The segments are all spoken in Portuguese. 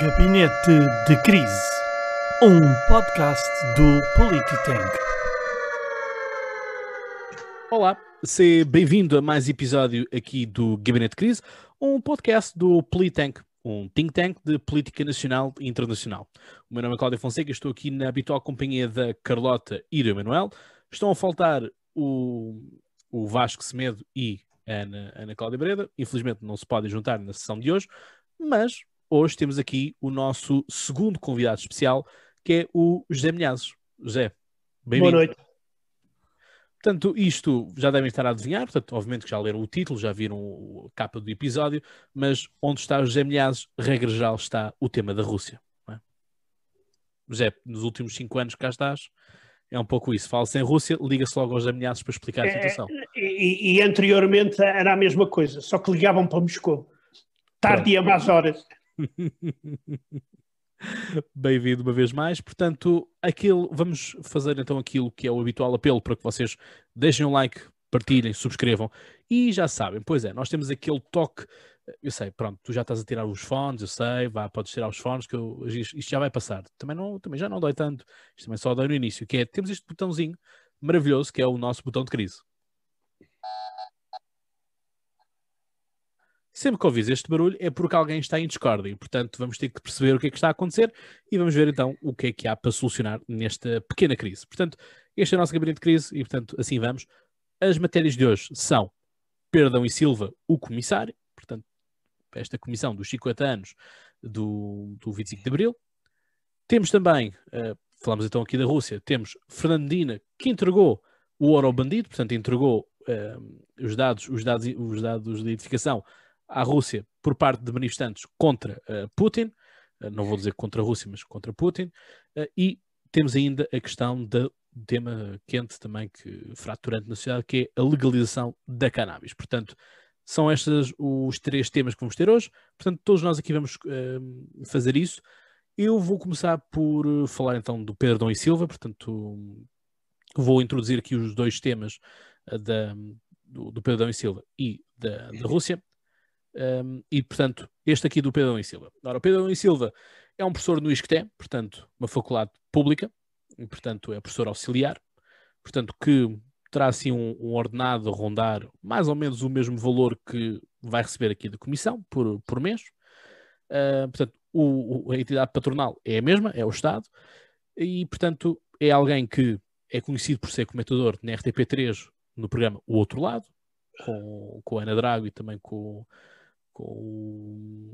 Gabinete de Crise, um podcast do Polititank. Olá, seja bem-vindo a mais episódio aqui do Gabinete de Crise, um podcast do Politank, um think tank de política nacional e internacional. O meu nome é Cláudio Fonseca, estou aqui na habitual companhia da Carlota e do Emanuel. Estão a faltar o, o Vasco Semedo e Ana, Ana Cláudia Breda. Infelizmente não se podem juntar na sessão de hoje, mas hoje temos aqui o nosso segundo convidado especial, que é o José Milhazes. José, bem-vindo. Boa noite. Portanto, isto já devem estar a adivinhar, portanto, obviamente que já leram o título, já viram a capa do episódio, mas onde está o José Milhazes, regra geral, está o tema da Rússia. É? José, nos últimos cinco anos que cá estás, é um pouco isso. Fala-se em Rússia, liga-se logo aos ameaços para explicar a situação. É, e, e, anteriormente era a mesma coisa, só que ligavam para Moscou. Tarde e a más horas. Bem-vindo uma vez mais. Portanto, aquilo, vamos fazer então aquilo que é o habitual apelo para que vocês deixem um like, partilhem, subscrevam e já sabem, pois é, nós temos aquele toque. Eu sei, pronto, tu já estás a tirar os fones, eu sei, vá, podes tirar os fones, que eu, isto já vai passar. Também, não, também já não dói tanto, isto também só dói no início, que é, temos este botãozinho maravilhoso, que é o nosso botão de crise. Sempre que ouvis este barulho é porque alguém está em discórdia e, portanto, vamos ter que perceber o que é que está a acontecer e vamos ver então o que é que há para solucionar nesta pequena crise. Portanto, este é o nosso gabinete de crise e, portanto, assim vamos. As matérias de hoje são Perdão e Silva, o comissário, portanto, esta comissão dos 50 anos do, do 25 de Abril. Temos também, uh, falamos então aqui da Rússia, temos Fernandina, que entregou o ouro ao bandido, portanto, entregou uh, os, dados, os, dados, os dados de identificação à Rússia por parte de manifestantes contra uh, Putin, uh, não vou dizer contra a Rússia, mas contra Putin, uh, e temos ainda a questão do tema quente também, que fraturante na sociedade, que é a legalização da cannabis. Portanto, são estes os três temas que vamos ter hoje. Portanto, todos nós aqui vamos fazer isso. Eu vou começar por falar então do Pedro Dom e Silva, portanto, vou introduzir aqui os dois temas da, do, do Pedro Dom e Silva e da, da Rússia. Um, e, portanto, este aqui do Pedro e Silva. Ora, o Pedro e Silva é um professor no ISCTE, portanto, uma faculdade pública, e, portanto, é professor auxiliar, portanto, que terá assim um, um, ordenado a rondar mais ou menos o mesmo valor que vai receber aqui da comissão por, por mês. Uh, portanto, o, a entidade patronal é a mesma, é o Estado, e, portanto, é alguém que é conhecido por ser comentador na RTP3 no programa O Outro Lado, com, com a Ana Drago e também com, com,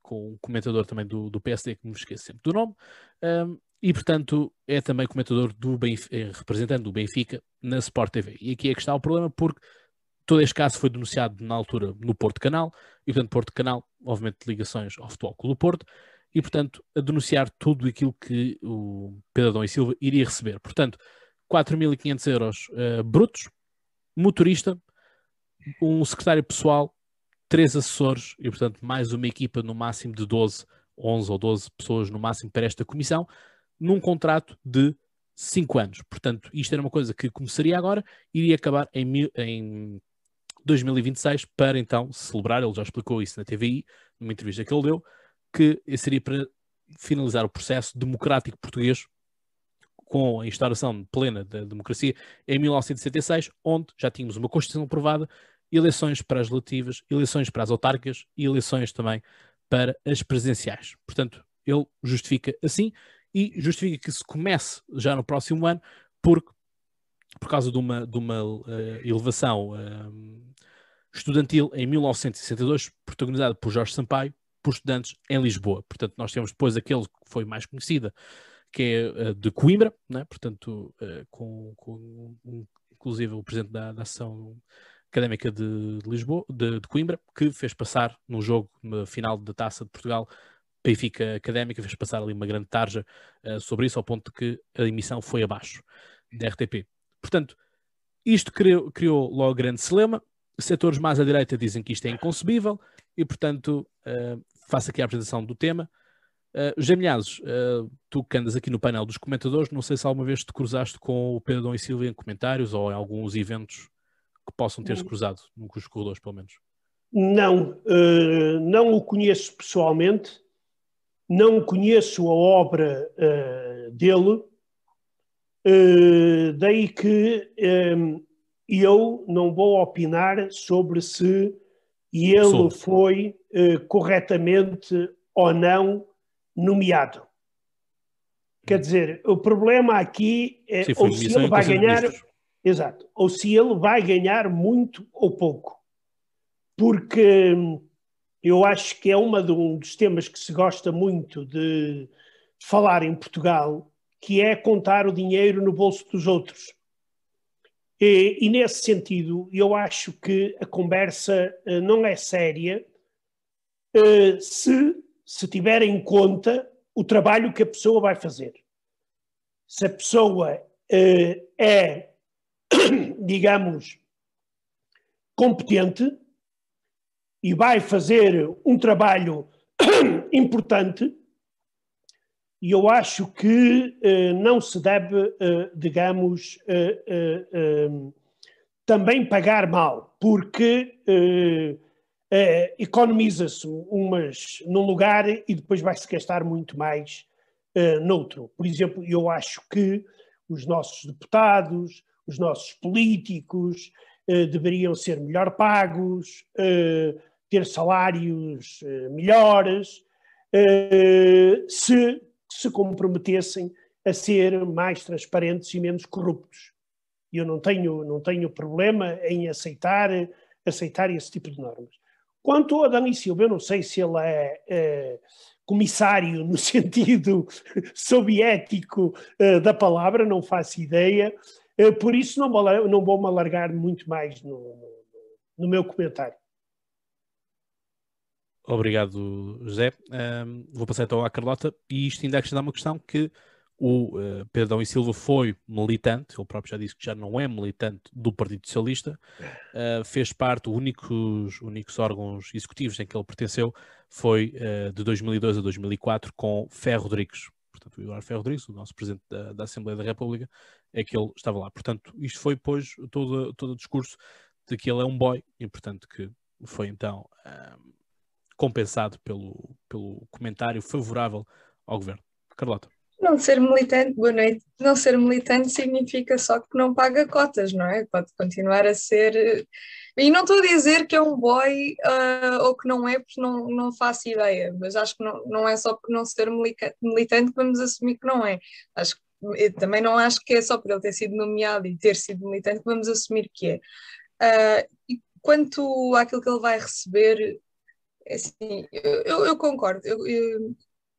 com um comentador também do, do PSD, que me esqueço sempre do nome, um, e portanto é também comentador do Benfica, é representante do Benfica na Sport TV. E aqui é que está o problema, porque todo este caso foi denunciado na altura no Porto Canal, e portanto Porto Canal, obviamente ligações ao Futebol Clube do Porto, e portanto a denunciar tudo aquilo que o Pedro Adão e Silva iria receber. Portanto, 4.500 euros uh, brutos, motorista, um secretário pessoal três assessores e, portanto, mais uma equipa no máximo de 12, 11 ou 12 pessoas no máximo para esta comissão, num contrato de 5 anos. Portanto, isto era uma coisa que começaria agora, iria acabar em, em 2026 para então celebrar, ele já explicou isso na TVI, numa entrevista que ele deu, que seria para finalizar o processo democrático português com a instauração plena da democracia em 1966, onde já tínhamos uma Constituição aprovada eleições para as legislativas, eleições para as autárquicas e eleições também para as presidenciais. Portanto, ele justifica assim e justifica que se comece já no próximo ano, porque por causa de uma, de uma uh, elevação uh, estudantil em 1962, protagonizada por Jorge Sampaio, por estudantes em Lisboa. Portanto, nós temos depois aquele que foi mais conhecida, que é uh, de Coimbra, né? portanto, com, com um, inclusive o presidente da, da ação Académica de, Lisboa, de, de, Coimbra, que fez passar no jogo na final da Taça de Portugal, Benfica Académica, fez passar ali uma grande tarja uh, sobre isso, ao ponto de que a emissão foi abaixo da RTP. Portanto, isto criou, criou logo grande celema. Setores mais à direita dizem que isto é inconcebível e, portanto, uh, faço aqui a apresentação do tema. Uh, Gemilhazes, uh, tu que andas aqui no painel dos comentadores, não sei se alguma vez te cruzaste com o Pedro Dom e Silva em comentários ou em alguns eventos que possam ter-se cruzado nos corredores, pelo menos? Não, uh, não o conheço pessoalmente, não conheço a obra uh, dele, uh, daí que um, eu não vou opinar sobre se ele foi corretamente ou não nomeado. Quer dizer, o problema aqui é Sim, ou se ele vai ganhar, exato, ou se ele vai ganhar muito ou pouco, porque eu acho que é uma de, um dos temas que se gosta muito de falar em Portugal, que é contar o dinheiro no bolso dos outros. E, e nesse sentido, eu acho que a conversa uh, não é séria uh, se se tiver em conta o trabalho que a pessoa vai fazer. Se a pessoa uh, é, digamos, competente, e vai fazer um trabalho importante, e eu acho que uh, não se deve, uh, digamos, uh, também pagar mal, porque economiza-se umas num lugar e depois vai-se gastar muito mais noutro. Por exemplo, eu acho que os nossos deputados, os nossos políticos deveriam ser melhor pagos, ter salários uh, melhores, uh, se se comprometessem a ser mais transparentes e menos corruptos. Eu não tenho, não tenho problema em aceitar, aceitar esse tipo de normas. Quanto a Dani Silva, eu não sei se ele é, é comissário no sentido soviético uh, da palavra, não faço ideia, por isso não vou, não vou me alargar muito mais no, no, no meu comentário. Obrigado, José. Um, vou passar então à Carlota e isto ainda acrescentar uma questão que o uh, Pedro Dão e Silva foi militante, ele próprio já disse que já não é militante do Partido Socialista, uh, fez parte, os únicos, únicos órgãos executivos em que ele pertenceu foi uh, de 2002 a 2004 com Ferro Rodrigues. Portanto, o Eduardo Ferro Rodrigues, o nosso Presidente da, da, Assembleia da República, é que ele estava lá. Portanto, isto foi, pois, todo, todo o discurso de que ele é um boy e, portanto, que foi então compensado pelo, pelo comentário favorável ao governo. Carlota. Não ser militante, boa noite. Não ser militante significa só que não paga cotas, não é? Pode continuar a ser. E não estou a dizer que é um boy uh, ou que não é, porque não, não faço ideia, mas acho que não, não é só por não ser militante que vamos assumir que não é. Acho que, também não acho que é só por ele ter sido nomeado e ter sido militante que vamos assumir que é. Uh, e quanto àquilo que ele vai receber, é assim, eu, eu concordo, eu, eu,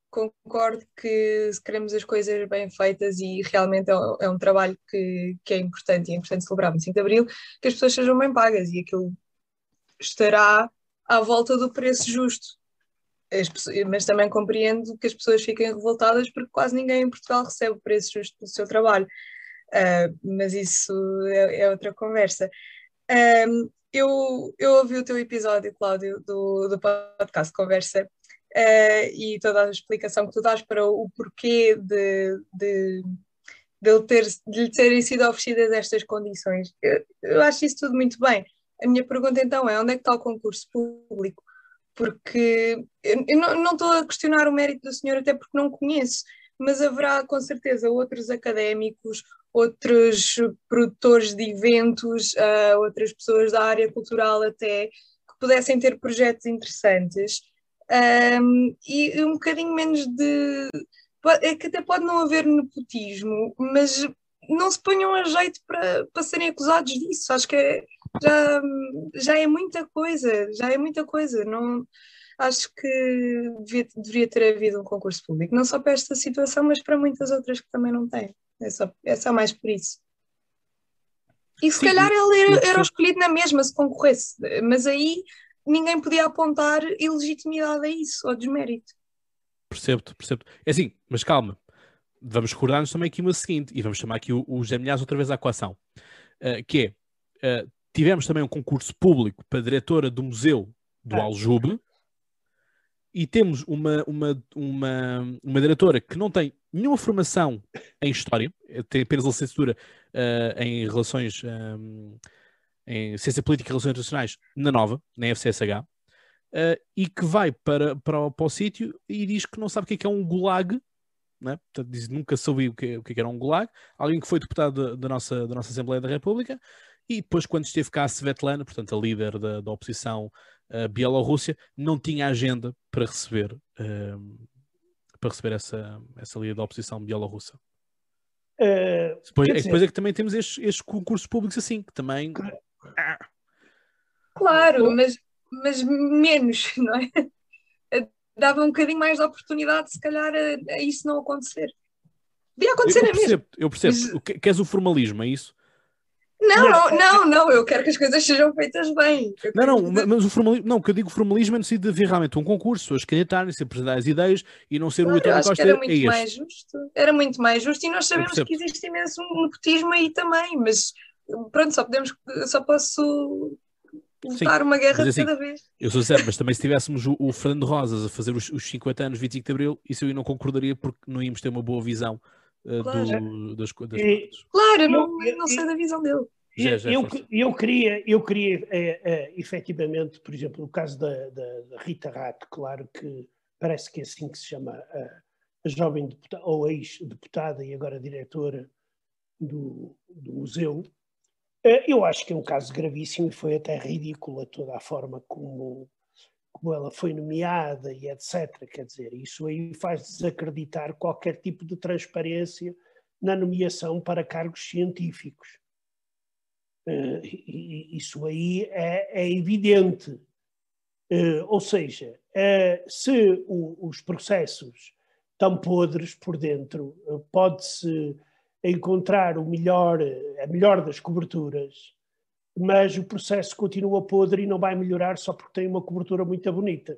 concordo que se queremos as coisas bem feitas e realmente é um, é um trabalho que, que, é importante e é importante celebrar no 5 de Abril, que as pessoas sejam bem pagas e aquilo estará à volta do preço justo. Pessoas, mas também compreendo que as pessoas fiquem revoltadas porque quase ninguém em Portugal recebe o preço justo pelo seu trabalho. Uh, mas isso é, é outra conversa. Um, eu, eu ouvi o teu episódio, Cláudio, do, do podcast Conversa uh, e toda a explicação que tu dás para o porquê de, de, de, ter, de lhe terem sido oferecidas estas condições. Eu, eu acho isso tudo muito bem. A minha pergunta então é: onde é que está o concurso público? Porque eu não estou a questionar o mérito do senhor, até porque não conheço, mas haverá com certeza outros académicos, outros produtores de eventos, uh, outras pessoas da área cultural até, que pudessem ter projetos interessantes. Um, e um bocadinho menos de. É que até pode não haver nepotismo, mas não se ponham a jeito para, para serem acusados disso. Acho que é, já, já é muita coisa, já é muita coisa. Não, acho que devia, deveria ter havido um concurso público, não só para esta situação, mas para muitas outras que também não têm. É só, é só mais por isso. E se Sim, calhar ele era, era escolhido na mesma se concorresse, mas aí ninguém podia apontar ilegitimidade a isso, ou desmérito. Percebo-te, percebo-te. É assim, mas calma, vamos recordar-nos também aqui uma seguinte, e vamos chamar aqui o, o José Milhares outra vez à equação, uh, que é, uh, tivemos também um concurso público para a diretora do Museu do ah. Aljube, e temos uma, uma, uma, uma diretora que não tem nenhuma formação em História, tem apenas licenciatura uh, em Relações, um, em Ciência Política e Relações Internacionais na Nova, na FCSH, uh, e que vai para, para, para o sítio e diz que não sabe o que é, que é um gulag, né? Portanto, diz, nunca soube o que, o que, é era um gulag, alguém que foi deputado da, da, nossa, da nossa Assembleia da República, e depois, quando esteve cá a Svetlana, portanto, a líder da, da oposição uh, Bielorrússia, não tinha agenda para receber, uh, para receber essa, essa líder da oposição bielorrussa. Uh, depois, é, depois é que também temos estes, estes concursos públicos assim, que também. Claro, mas, mas menos, não é? Dava um bocadinho mais de oportunidade, se calhar, a, a isso não acontecer. Podia acontecer eu, eu é percebo, mesmo. Eu percebo. Mas... Queres o formalismo, é isso? Não, não, não, não, eu quero que as coisas sejam feitas bem. Não, não, dizer... mas o formalismo, não, que eu digo formalismo é no sentido de haver realmente um concurso, pessoas candidatarem-se, apresentar as ideias e não ser claro, o António Costa. Era muito é mais justo, era muito mais justo e nós sabemos que existe imenso nepotismo aí também, mas pronto, só podemos, só posso lutar uma guerra de assim, cada vez. Eu sou sério, mas também se tivéssemos o, o, Fernando Rosas a fazer os, os 50 anos, 25 de Abril, isso eu não concordaria porque não íamos ter uma boa visão uh, claro. do, das, e, Claro, eu não, eu não sei da visão dele. Já, já eu, eu, queria, eu queria é, é, efetivamente, por exemplo, no caso da, da, da, Rita Rato, claro que parece que é assim que se chama a, a jovem deputada, ou ex-deputada e agora diretora do, do museu, eu acho que é um caso gravíssimo e foi até ridícula toda a forma como, como ela foi nomeada e etc. Quer dizer, isso aí faz desacreditar qualquer tipo de transparência na nomeação para cargos científicos. Uh, isso aí é, é evidente. Uh, ou seja, se os processos estão podres por dentro, pode-se encontrar o melhor, a melhor das coberturas, mas o processo continua podre e não vai melhorar só porque tem uma cobertura muito bonita.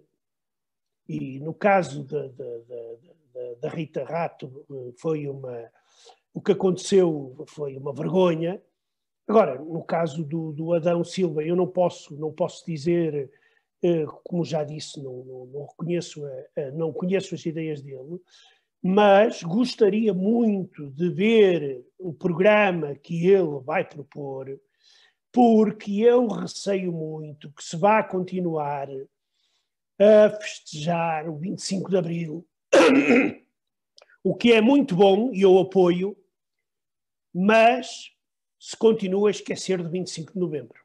E no caso da, Rita Rato, foi uma. O que aconteceu foi uma vergonha. Agora, no caso do, do Adão Silva, eu não posso, não posso dizer, eh, como já disse, não, não, não reconheço, não conheço as ideias dele, mas gostaria muito de ver o programa que ele vai propor, porque eu receio muito que se vá continuar a festejar o 25 de Abril, o que é muito bom e eu apoio, mas se continua a esquecer do 25 de Novembro.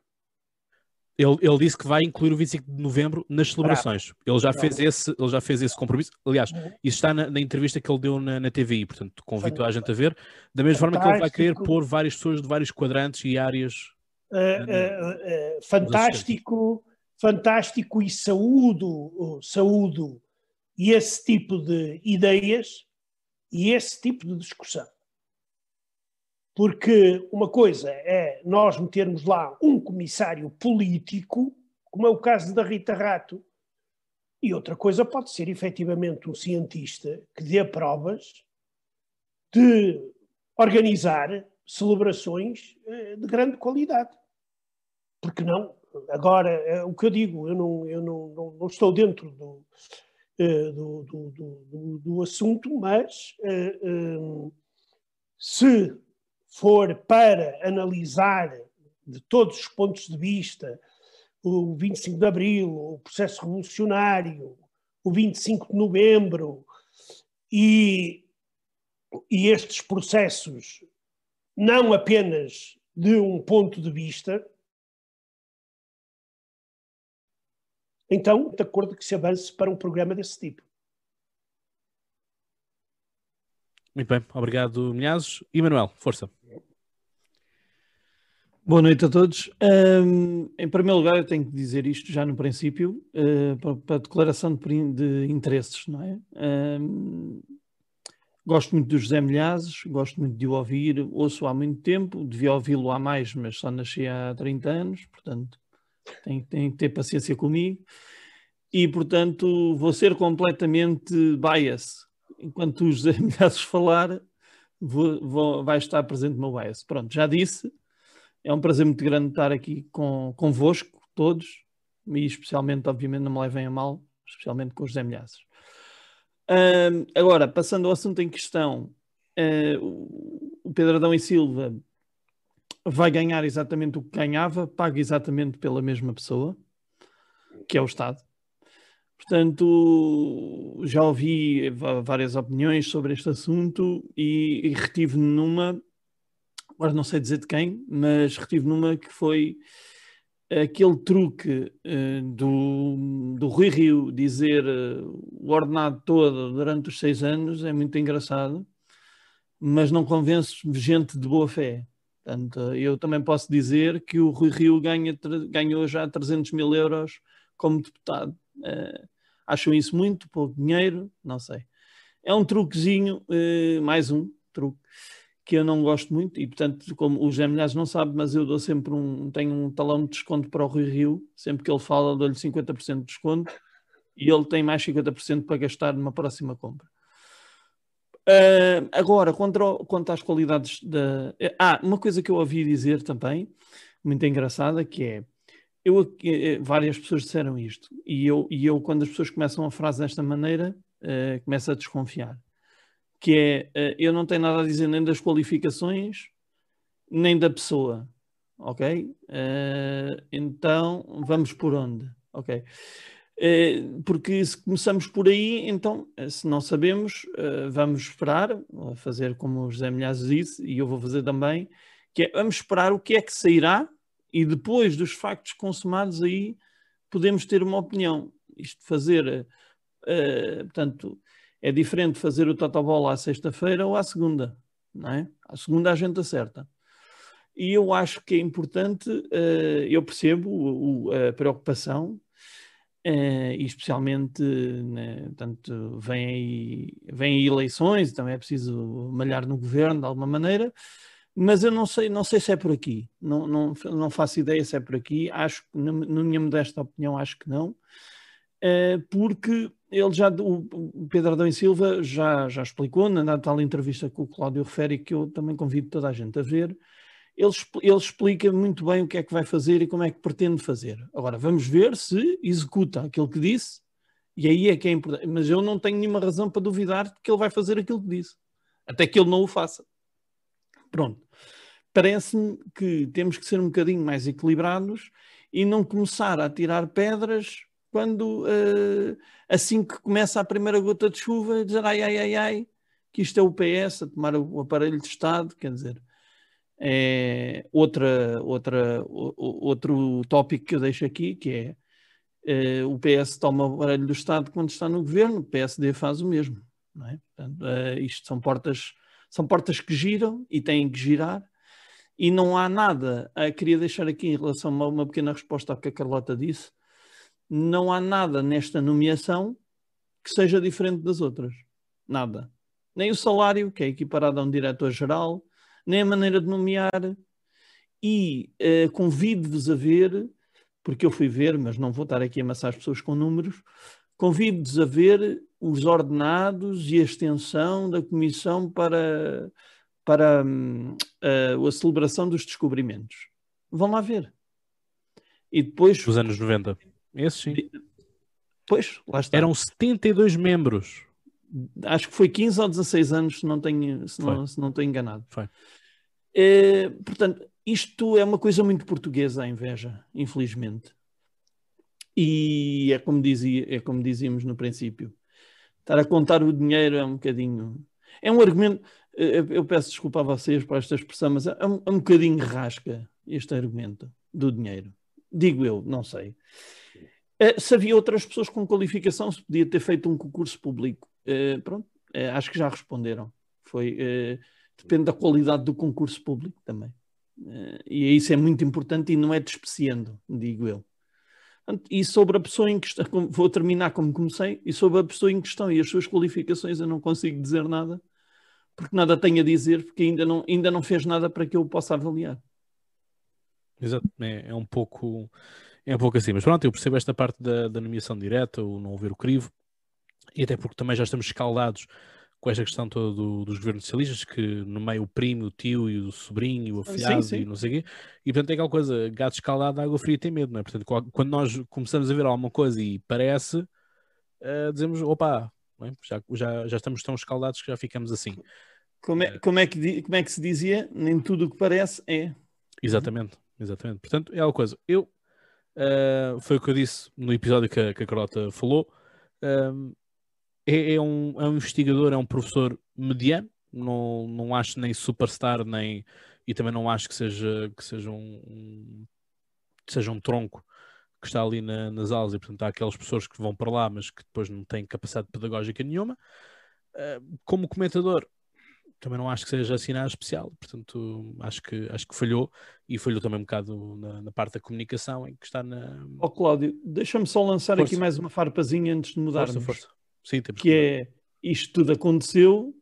Ele, ele disse que vai incluir o 25 de novembro nas celebrações. Ele já, fez esse, ele já fez esse compromisso. Aliás, uhum. isso está na, na entrevista que ele deu na, na TVI, portanto, convido a gente a ver. Da mesma forma que ele vai querer pôr várias pessoas de vários quadrantes e áreas. Uh, uh, uh, fantástico, fantástico e saúdo, saúdo e esse tipo de ideias e esse tipo de discussão. Porque uma coisa é nós metermos lá um comissário político, como é o caso da Rita Rato, e outra coisa pode ser efetivamente um cientista que dê provas de organizar celebrações eh, de grande qualidade. Porque não? Agora, é o que eu digo, eu não, eu não, não, não estou dentro do, eh, do, do, do, do assunto, mas se for para analisar de todos os pontos de vista o 25 de Abril, o processo revolucionário, o 25 de Novembro e, e estes processos não apenas de um ponto de vista, então, de acordo que se avance para um programa desse tipo. Muito bem, obrigado, Minhazes. E Manuel, força. Boa noite a todos. Um, em primeiro lugar, eu tenho que dizer isto já no princípio, uh, para, para, a declaração de, de, interesses, não é? Um, gosto muito do José Milhazes, gosto muito de o ouvir, ouço há muito tempo, devia ouvi-lo há mais, mas só nasci há 30 anos, portanto, tem, que ter paciência comigo. E, portanto, vou ser completamente bias. Enquanto o José Milhazes falar, vou, vou, vai estar presente o meu bias. Pronto, já disse é um prazer muito grande estar aqui com, convosco, todos, e especialmente, obviamente, não me levem a mal, especialmente com os José Milhaços. Agora, passando ao assunto em questão, uh, o Pedro Adão e Silva vai ganhar exatamente o que ganhava, paga exatamente pela mesma pessoa, que é o Estado. Portanto, já ouvi várias opiniões sobre este assunto e, e retive numa, agora não sei dizer de quem, mas retive numa que foi aquele truque uh, do, do Rui Rio dizer uh, o ordenado todo durante os seis anos é muito engraçado, mas não convence gente de boa fé. Portanto, eu também posso dizer que o Rui Rio ganha, ganhou já 300 mil euros como deputado. Uh, acham isso muito, pouco dinheiro? Não sei. É um truquezinho, mais um truque que eu não gosto muito, e portanto, como o José Milhares não sabe, mas eu dou sempre um, tenho um talão de desconto para o Rui Rio, sempre que ele fala, dou-lhe 50% de desconto, e ele tem mais 50% para gastar numa próxima compra. Uh, agora, quanto, quanto às qualidades da. Ah, uma coisa que eu ouvi dizer também, muito engraçada, que é. Eu, eh, várias pessoas disseram isto, e eu, e eu, quando as pessoas começam a frase desta maneira, uh, começo a desconfiar que é eh, eu não tenho nada a dizer nem das qualificações nem da pessoa, ok? Uh, então vamos por onde, ok? Uh, porque se começamos por aí, então se não sabemos, vamos esperar, fazer como o José Milhazes disse, e eu vou fazer também, que é vamos esperar o que é que sairá e depois dos factos consumados aí podemos ter uma opinião. Isto fazer, portanto, é diferente fazer o totobola à sexta-feira ou à segunda, não é? À segunda a gente acerta. E eu acho que é importante, uh, eu percebo a preocupação, uh, e especialmente, né, tanto vem aí, vem aí eleições, também é preciso malhar no governo de alguma maneira, mas eu não sei, não sei se é por aqui, não, não, não faço ideia se é por aqui, acho que, na, minha modesta opinião, acho que não, porque ele já, o Pedro Adão e Silva já, já explicou na tal entrevista com o Cláudio Referi, que eu também convido toda a gente a ver, ele, ele explica muito bem o que é que vai fazer e como é que pretende fazer. Agora, vamos ver se executa aquilo que disse, e aí é que é importante. Mas eu não tenho nenhuma razão para duvidar que ele vai fazer aquilo que disse, até que ele não o faça. Pronto. Parece-me que temos que ser um bocadinho mais equilibrados e não começar a tirar pedras quando uh, assim que começa a primeira gota de chuva, dizer ai, ai, ai, ai, que isto é o PS a tomar o aparelho de Estado, quer dizer, é outra, outra, outro tópico que eu deixo aqui, que é uh, o PS toma o aparelho do Estado quando está no governo, o PSD faz o mesmo. Não é? Portanto, uh, isto são portas, são portas que giram e têm que girar, e não há nada. Queria deixar aqui em relação a uma pequena resposta ao que a Carlota disse não há nada nesta nomeação que seja diferente das outras. Nada. Nem o salário, que é equiparado a um diretor-geral, nem a maneira de nomear. E uh, convido-vos a ver, porque eu fui ver, mas não vou estar aqui a amassar as pessoas com números, convido-vos a ver os ordenados e a extensão da Comissão para, para uh, a celebração dos descobrimentos. Vão lá ver. E depois. Dos anos 90. Esse sim. Pois, lá está. Eram 72 membros. Acho que foi 15 ou 16 anos, se não tenho, se não, se não estou enganado. Foi. É, portanto, isto é uma coisa muito portuguesa, a inveja, infelizmente. E é como, dizia, é como dizíamos no princípio. Estar a contar o dinheiro é um bocadinho. É um argumento. Eh, eu peço desculpa a vocês por esta expressão, mas é um, é um bocadinho rasca este argumento do dinheiro. Digo eu, não sei. Uh, se havia outras pessoas com qualificação, se podia ter feito um concurso público. Uh, pronto, uh, acho que já responderam. Foi, depende da qualidade do concurso público também. e isso é muito importante e não é despreciando, digo eu. E sobre a pessoa em questão, vou terminar como comecei, e sobre a pessoa em questão e as suas qualificações eu não consigo dizer nada, porque nada tenho a dizer, porque ainda não, ainda não fez nada para que eu possa avaliar. Exato, é, é um pouco é um pouco assim, mas pronto, eu percebo esta parte da, da nomeação direta, o não haver o crivo, e até porque também já estamos escaldados com esta questão toda do, dos governos socialistas, que nomeia o primo, o tio e o sobrinho, o afilhado sim, sim. e não sei o quê, e portanto é aquela coisa, gato escaldado, água fria tem medo, não é? Portanto, quando nós começamos a ver alguma coisa e parece, uh, dizemos, opa, é? já, já, já estamos tão escaldados que já ficamos assim. Como é, como, é que, como é que se dizia? Nem tudo o que parece é. Exatamente, exatamente. Portanto, é uma coisa. Eu Uh, foi o que eu disse no episódio que a, que a Carlota falou. Um, é, é, um, é um investigador, é um professor mediano, não, não acho nem superstar, nem e também não acho que seja, que seja um, um seja um tronco que está ali na, nas aulas. E portanto há aquelas pessoas que vão para lá mas que depois não têm capacidade pedagógica nenhuma. Uh, como comentador também não acho que seja assim nada especial, portanto acho que, acho que falhou e falhou também um bocado na, na parte da comunicação em que está na. Ó oh, Cláudio, deixa-me só lançar força. aqui mais uma farpazinha antes de mudarmos. Força, força. Sim, que, que é isto tudo aconteceu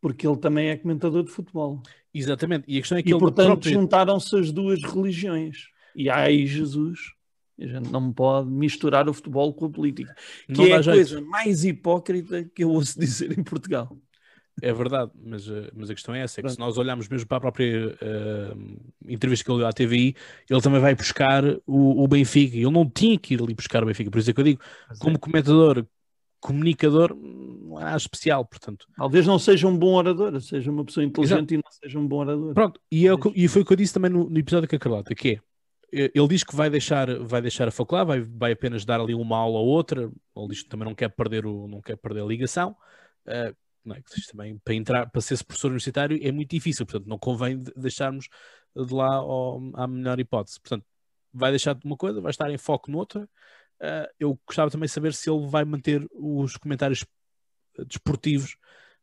porque ele também é comentador de futebol. Exatamente, e a questão é que e, ele portanto próprio... juntaram-se as duas religiões. E ai Jesus, a gente não pode misturar o futebol com a política, que não é a jeito. coisa mais hipócrita que eu ouço dizer em Portugal. É verdade, mas, eh, mas a questão é essa: é que se nós olharmos mesmo para a própria uh, entrevista que ele deu à TVI, ele também vai buscar o, o, Benfica. Ele não tinha que ir ali buscar o Benfica, por isso é que eu digo, mas como é. comentador, comunicador, não é nada especial, portanto. Talvez não seja um bom orador, seja uma pessoa inteligente Exato. e não seja um bom orador. Pronto, e, é e foi o que eu disse também no, no episódio com a Carlota, que é ele diz que vai deixar, vai deixar a faculdade, vai, vai apenas dar ali uma aula ou outra. Ele diz que também não quer perder, o, não quer perder a ligação. Uh, não é? Que também para entrar, para ser professor universitário é muito difícil, portanto não convém deixarmos de lá ao, à melhor hipótese. Portanto, vai deixar de uma coisa, vai estar em foco noutra. Uh, eu gostava também de saber se ele vai manter os comentários desportivos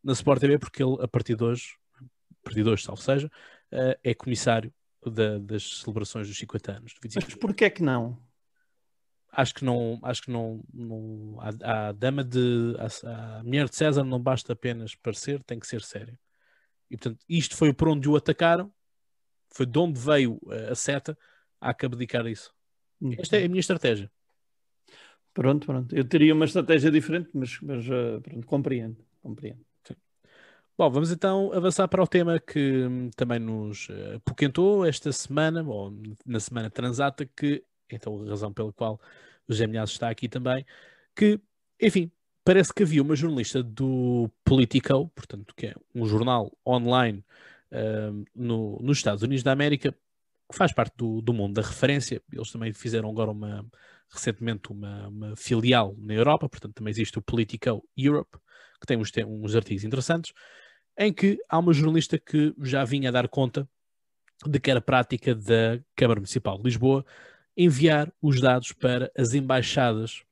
na Sport TV, porque ele, a partir de hoje, a partir de hoje, salvo seja, uh, é comissário da, das celebrações dos 50 anos. Mas porquê é que não? Acho que não, acho que não, não a, a dama de a, a, mulher de César não basta apenas parecer, tem que ser sério. E portanto, isto foi por onde o atacaram, foi de onde veio a seta, há que abdicar isso. Esta é a minha estratégia. Pronto, pronto. Eu teria uma estratégia diferente, mas, mas uh, pronto, compreendo, compreendo. Sim. Bom, vamos então avançar para o tema que hum, também nos uh, apoquentou esta semana, ou na semana transata, que então a razão pela qual o Geminiás está aqui também, que, enfim, parece que havia uma jornalista do Politico, portanto, que é um jornal online uh, no, nos Estados Unidos da América, que faz parte do, do mundo da referência. Eles também fizeram agora uma, recentemente uma, uma, filial na Europa, portanto também existe o Politico Europe, que tem uns, tem uns artigos interessantes, em que há uma jornalista que já vinha a dar conta de que era prática da Câmara Municipal de Lisboa enviar os dados para as embaixadas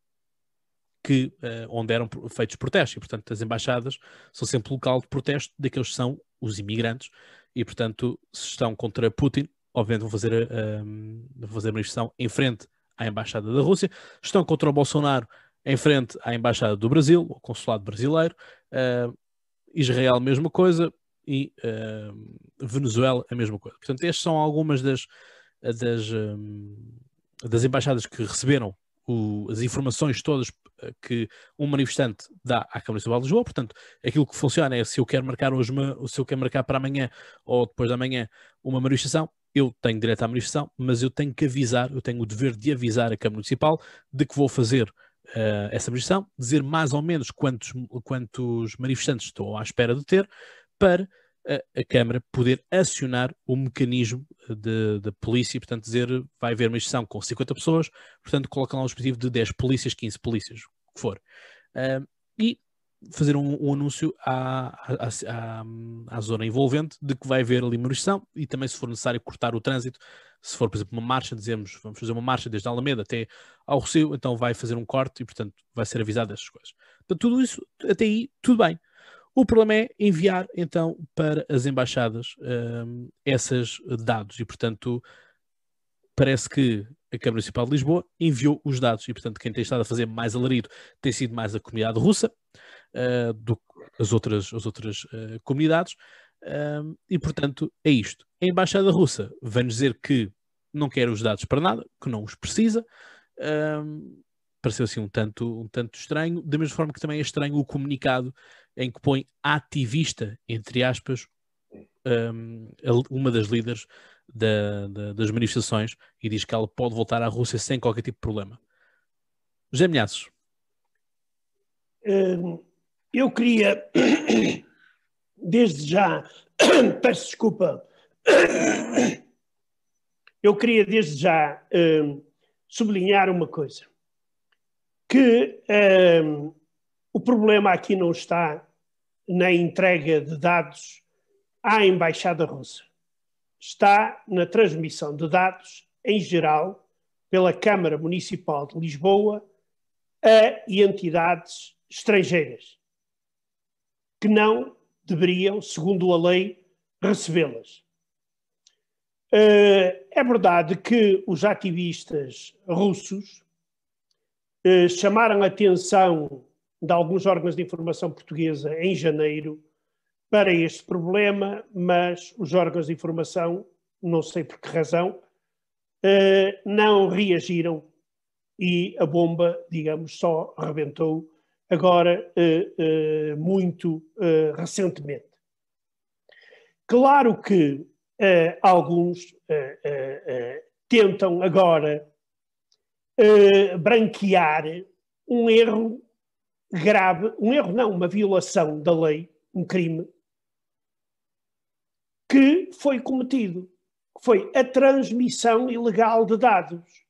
que, uh, onde eram feitos protestos. E, portanto, as embaixadas são sempre local de protesto daqueles que são os imigrantes. E, portanto, se estão contra Putin, obviamente vão fazer, uh, vão fazer a manifestação em frente à embaixada da Rússia. Estão contra o Bolsonaro em frente à embaixada do Brasil, o consulado brasileiro. Uh, Israel, mesma coisa. E Venezuela, a mesma coisa. Portanto, estas são algumas das, das, um, das embaixadas que receberam o, as informações todas eh, que um manifestante dá à Câmara Municipal de Lisboa, portanto, aquilo que funciona é se eu quero marcar hoje uma, se eu quero marcar para amanhã ou depois da manhã uma manifestação, eu tenho direito à manifestação, mas eu tenho que avisar, eu tenho o dever de avisar a Câmara Municipal de que vou fazer uh, essa manifestação, dizer mais ou menos quantos, quantos manifestantes estou à espera de ter, para a, a Câmara poder acionar o mecanismo da polícia, portanto, dizer vai haver uma gestão com 50 pessoas, portanto, colocam lá um objetivo de 10 polícias, 15 polícias, o que for. Uh, e fazer um, um anúncio à, à, à, à, zona envolvente de que vai haver ali uma gestão e também, se for necessário, cortar o trânsito. Se for, por exemplo, uma marcha, dizemos vamos fazer uma marcha desde Alameda até ao Rocio, então vai fazer um corte e, portanto, vai ser avisado dessas coisas. Portanto, tudo isso, até aí, tudo bem. O problema é enviar então para as embaixadas um, esses dados e, portanto, parece que a Câmara Municipal de Lisboa enviou os dados e, portanto, quem tem estado a fazer mais alarido tem sido mais a comunidade russa uh, do que as outras, as outras uh, comunidades. Um, e, portanto, é isto. A Embaixada Russa vem dizer que não quer os dados para nada, que não os precisa. Um, pareceu assim um tanto, um tanto estranho, da mesma forma que também é estranho o comunicado em que põe ativista, entre aspas, um, uma das líderes da, da, das manifestações e diz que ela pode voltar à Rússia sem qualquer tipo de problema. José Milhaços. Hum, eu queria, desde já, peço desculpa, eu queria desde já sublinhar uma coisa. que um, o problema aqui não está na entrega de dados à Embaixada Russa. Está na transmissão de dados, em geral, pela Câmara Municipal de Lisboa a entidades estrangeiras que não deveriam, segundo a lei, recebê-las. Eh, é verdade que os ativistas russos eh, chamaram atenção de alguns órgãos de informação portuguesa em janeiro para este problema, mas os órgãos de informação, não sei por que razão, eh, não reagiram e a bomba, digamos, só rebentou agora muito recentemente. Claro que alguns tentam agora branquear um erro grave, um erro não, uma violação da lei, um crime, que foi cometido, foi a transmissão ilegal de dados.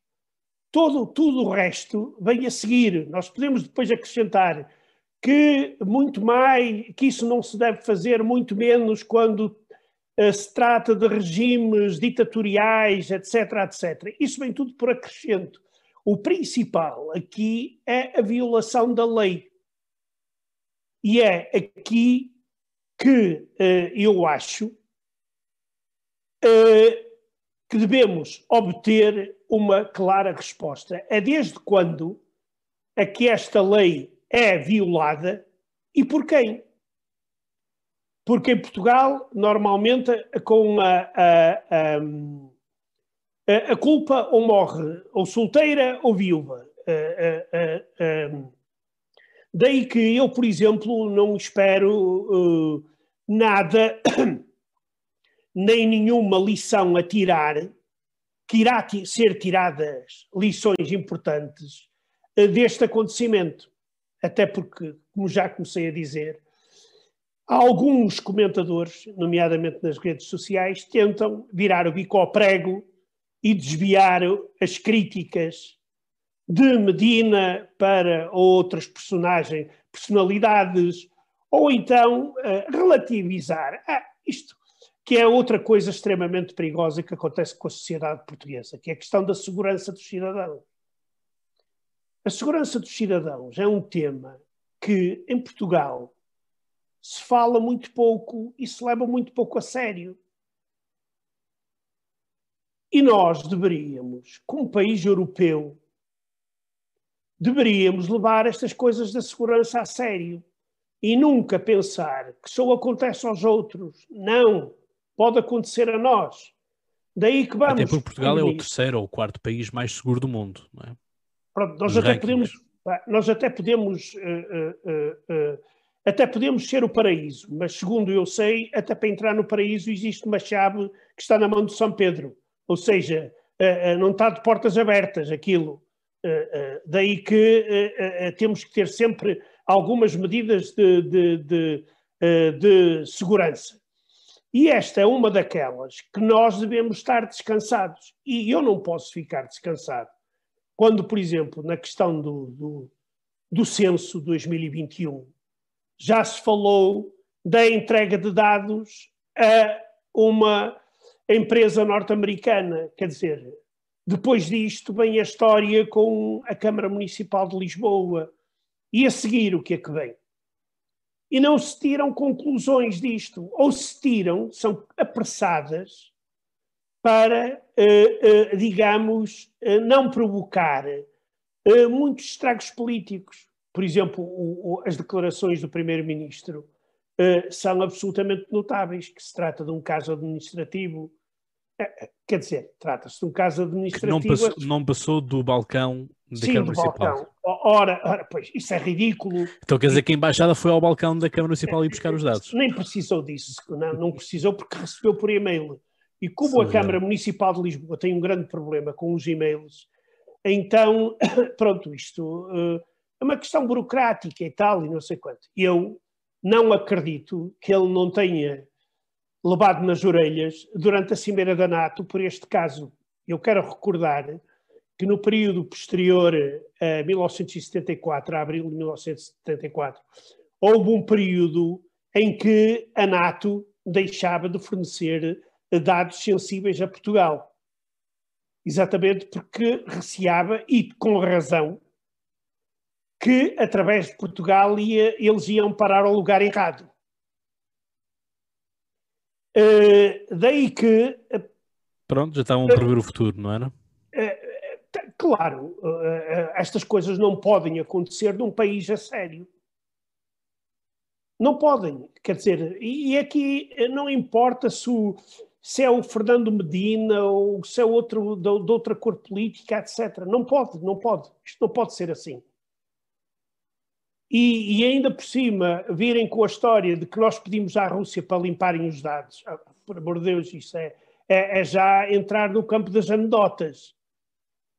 Todo, tudo o resto vem a seguir. Nós podemos depois acrescentar que muito mais, que isso não se deve fazer, muito menos quando eh, se trata de regimes ditatoriais, etc, etc. Isso vem tudo por acrescento. O principal aqui é a violação da lei. E é aqui que uh, eu acho uh, que devemos obter uma clara resposta. É desde quando é que esta lei é violada e por quem? Porque em Portugal, normalmente, com a, a, a, a culpa ou morre ou solteira ou viúva. Daí que eu, por exemplo, não espero uh, nada, nem nenhuma lição a tirar, que irá ser tiradas lições importantes uh, deste acontecimento. Até porque, como já comecei a dizer, Alguns comentadores, nomeadamente nas redes sociais, tentam virar o bico ao prego e desviar as críticas de Medina para outras personagens, personalidades, ou então uh, relativizar ah, isto, que é outra coisa extremamente perigosa que acontece com a sociedade portuguesa, que é a questão da segurança dos cidadãos. A segurança dos cidadãos é um tema que, em Portugal, se fala muito pouco e se leva muito pouco a sério. E nós deveríamos, como país europeu, deveríamos levar estas coisas da segurança a sério e nunca pensar que só acontece aos outros. Não, pode acontecer a nós. Daí que vamos. Até porque Portugal é o terceiro ou quarto país mais seguro do mundo, não é? Pronto, nós, até podemos, nós até podemos, uh, uh, uh, até podemos ser o paraíso, mas segundo eu sei, até para entrar no paraíso existe uma chave que está na mão de São Pedro. Ou seja, uh, uh, não está de portas abertas aquilo. Uh, daí que temos que ter sempre algumas medidas de, de, de, de segurança. E esta é uma daquelas que nós devemos estar descansados. E eu não posso ficar descansado quando, por exemplo, na questão do, do, do censo 2021, já se falou da entrega de dados a uma empresa norte-americana. Quer dizer, depois disto vem a história com a Câmara Municipal de Lisboa. E a seguir, o que é que vem? E não se tiram conclusões disto. Ou se tiram, são apressadas para, eh, eh, digamos, eh, não provocar muitos estragos políticos por exemplo, o, o, as declarações do Primeiro-Ministro são absolutamente notáveis, que se trata de um caso administrativo. Uh, quer dizer, trata-se de um caso administrativo. Que não passou, não passou do balcão da Sim, Câmara do Municipal. Balcão. Ora, ora, pois, isso é ridículo. Então quer dizer que a embaixada foi ao balcão da Câmara Municipal e buscar os dados? Nem precisou disso, não, não precisou porque recebeu por e-mail. E como Sim, a Câmara Municipal de Lisboa tem um grande problema com os e-mails, então, pronto, isto uh, é uma questão burocrática e tal, e não sei quanto. Eu não acredito que ele não tenha levado nas orelhas durante a Cimeira da NATO por este caso. Eu quero recordar que no período posterior a 1974, a abril de 1974, houve um período em que a NATO deixava de fornecer dados sensíveis a Portugal. Exatamente porque receava, e com razão, que através de Portugal ia, eles iam parar ao lugar errado. Uh, daí que. Pronto, já estavam a prever o futuro, não era? Uh, Claro, eh, estas coisas não podem acontecer num país a sério. Não podem, quer dizer, e aqui não importa se, o, se é o Fernando Medina ou se é outro de, de outra cor política, etc. Não pode, não pode. Isto não pode ser assim. E, e, ainda por cima virem com a história de que nós pedimos à Rússia para limparem os dados. Ah, por amor de Deus, isso é, é, é já entrar no campo das anedotas.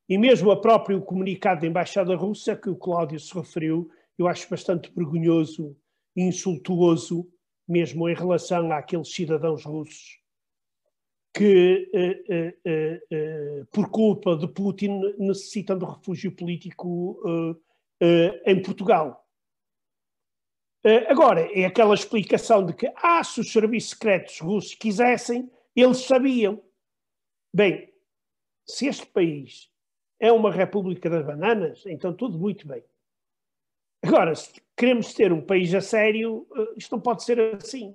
E mesmo a próprio comunicado da Embaixada Russa, que o Cláudio se referiu, eu acho bastante vergonhoso e insultuoso, mesmo em relação àqueles cidadãos russos que, eh, eh, eh, eh por culpa de Putin, necessitam de refúgio político eh, eh, em Portugal. Agora, é aquela explicação de que, ah, se os serviços secretos russos quisessem, eles sabiam. Bem, se este país é uma república das bananas, então tudo muito bem. Agora, se queremos ter um país a sério, eh, isto não pode ser assim.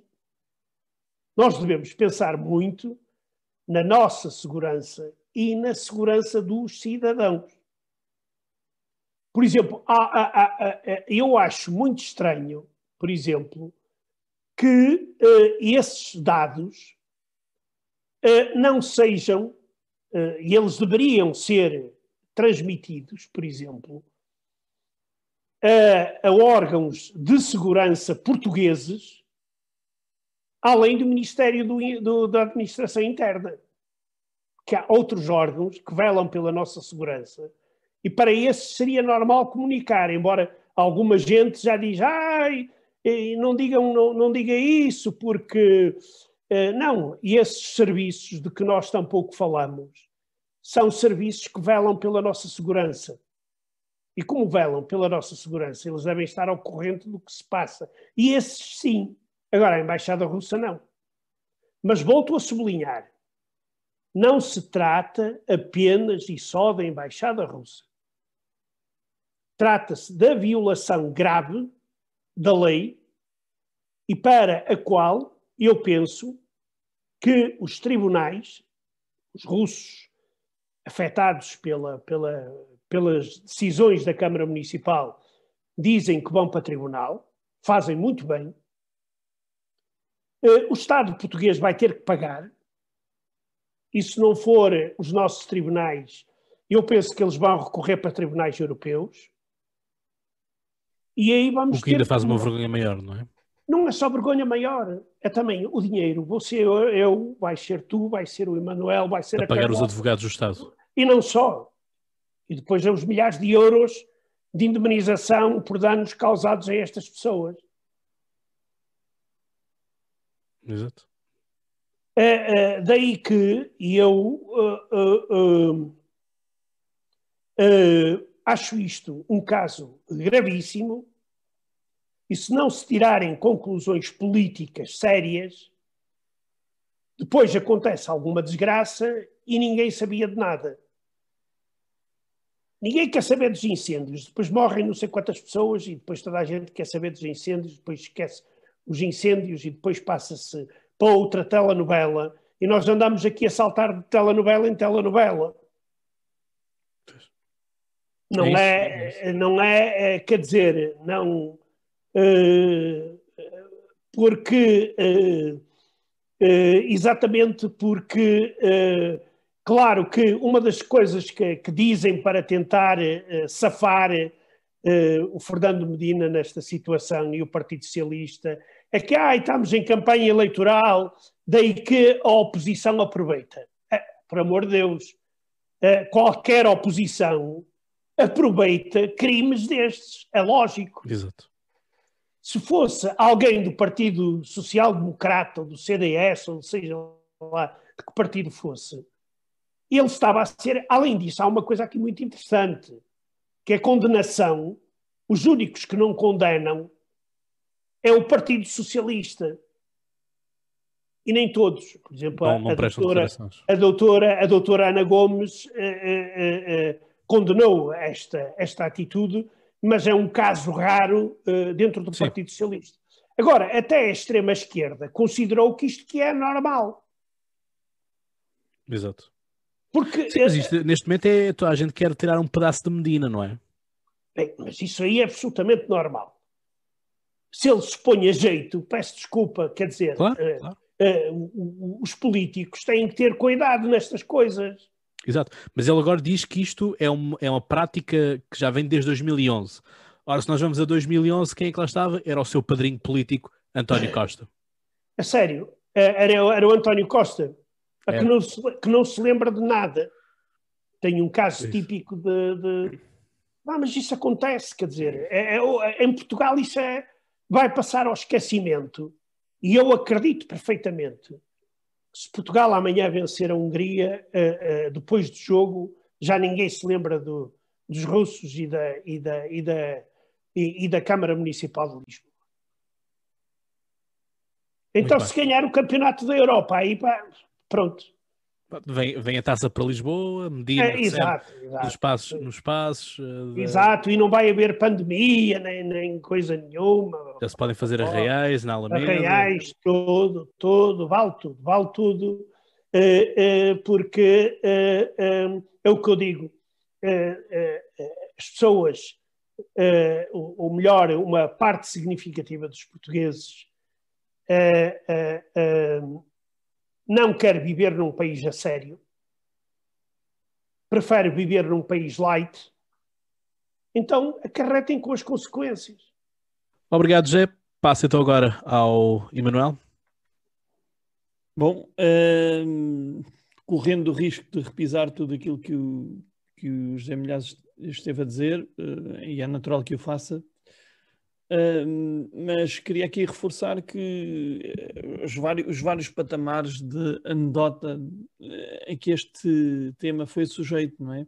Nós devemos pensar muito na nossa segurança e na segurança dos cidadãos. Por exemplo, há, há, há, eu acho muito estranho, por exemplo, que uh, esses dados uh, não sejam, uh, e eles deveriam ser transmitidos, por exemplo, a, a órgãos de segurança portugueses, além do Ministério do, do, da Administração Interna. Que há outros órgãos que velam pela nossa segurança. E para esses seria normal comunicar, embora alguma gente já diz, ai, não digam, não, não diga isso, porque uh, não, e esses serviços de que nós tão pouco falamos são serviços que velam pela nossa segurança. E como velam pela nossa segurança, eles devem estar ao corrente do que se passa. E esses sim. Agora, a Embaixada Russa não. Mas volto a sublinhar: não se trata apenas e só da Embaixada Russa. Trata-se da violação grave da lei e para a qual eu penso que os tribunais, os russos, afetados pela, pela, pelas decisões da Câmara Municipal dizem que vão para tribunal, fazem muito bem. Uh, o Estado português vai ter que pagar. E se não for os nossos tribunais, eu penso que eles vão recorrer para tribunais europeus. E aí vamos o que ainda faz uma vergonha maior, não é? Não é só vergonha maior, é também o dinheiro. Você, eu, eu vai ser tu, vai ser o Emanuel, vai ser a, a pagar os advogados do Estado. E não só. E depois os milhares de euros de indemnização por danos causados a estas pessoas. Exato. É, é, daí que eu uh, uh, uh, acho isto um caso gravíssimo e se não se tirarem conclusões políticas sérias, depois acontece alguma desgraça e ninguém sabia de nada. Ninguém quer saber dos incêndios. Depois morrem não sei quantas pessoas e depois toda a gente quer saber dos incêndios, depois esquece os incêndios e depois passa-se para outra telenovela. E nós andamos aqui a saltar de telenovela em telenovela. Não é, é, é não é, é, quer dizer, não. Uh, porque. Uh, uh, exatamente porque Claro que uma das coisas que, que dizem para tentar safar o Fernando Medina nesta situação e o Partido Socialista é que ah, estamos em campanha eleitoral, daí que a oposição aproveita. Por amor de Deus, qualquer oposição aproveita crimes destes, é lógico. Exato. Se fosse alguém do Partido Social Democrata, ou do CDS, ou seja lá de que partido fosse, ele estava a ser, além disso, há uma coisa aqui muito interessante, que é a condenação. Os únicos que não condenam é o Partido Socialista. E nem todos. Por exemplo, não, não a, doutora, a, doutora, a doutora Ana Gomes eh, eh, eh, condenou esta, esta atitude, mas é um caso raro dentro do Sim. Partido Socialista. Agora, até a extrema-esquerda considerou que isto que é normal. Exato. Porque, Sim, mas isto, neste momento é, toda a gente quer tirar um pedaço de Medina, não é? Bem, mas isso aí é absolutamente normal. Se ele se põe a jeito, peço desculpa, quer dizer, claro, uh, claro. Uh, os políticos têm que ter cuidado nestas coisas. Exato, mas ele agora diz que isto é, um, é uma prática que já vem desde 2011. Ora, se nós vamos a 2011, quem é que lá estava? Era o seu padrinho político, António Costa. A sério? Era, era o António Costa? É. Que, não se, que não se lembra de nada. Tem um caso típico de, de... Ah, mas isso acontece, quer dizer, é, é, em Portugal isso é, vai passar ao esquecimento. E eu acredito perfeitamente se Portugal amanhã vencer a Hungria, uh, uh, depois do jogo, já ninguém se lembra do, dos russos e da, e, da, e, da, e, e da Câmara Municipal de Lisboa. Então, se ganhar o campeonato da Europa, aí pá, pronto. Vem, vem a taça para Lisboa, Medina, é, exato, exato. nos passos. Nos passos uh, Exato, e não vai haver pandemia, nem, nem coisa nenhuma. Já se podem fazer arraiais na Alameda. Arraiais, tudo, tudo, vale tudo, vale tudo, uh, uh, porque é o que eu digo, as pessoas, ou melhor, uma parte significativa dos portugueses não quer viver num país a sério, prefere viver num país light, então acarretem com as consequências. Obrigado, José. Passa então agora ao Emanuel. Bom, uh, correndo o risco de repisar tudo aquilo que o, que o José Milhares esteve a dizer, uh, e é natural que o faça, Mas queria aqui reforçar que eh, os vários, os vários patamares de anedota uh, em que este tema foi sujeito, não é?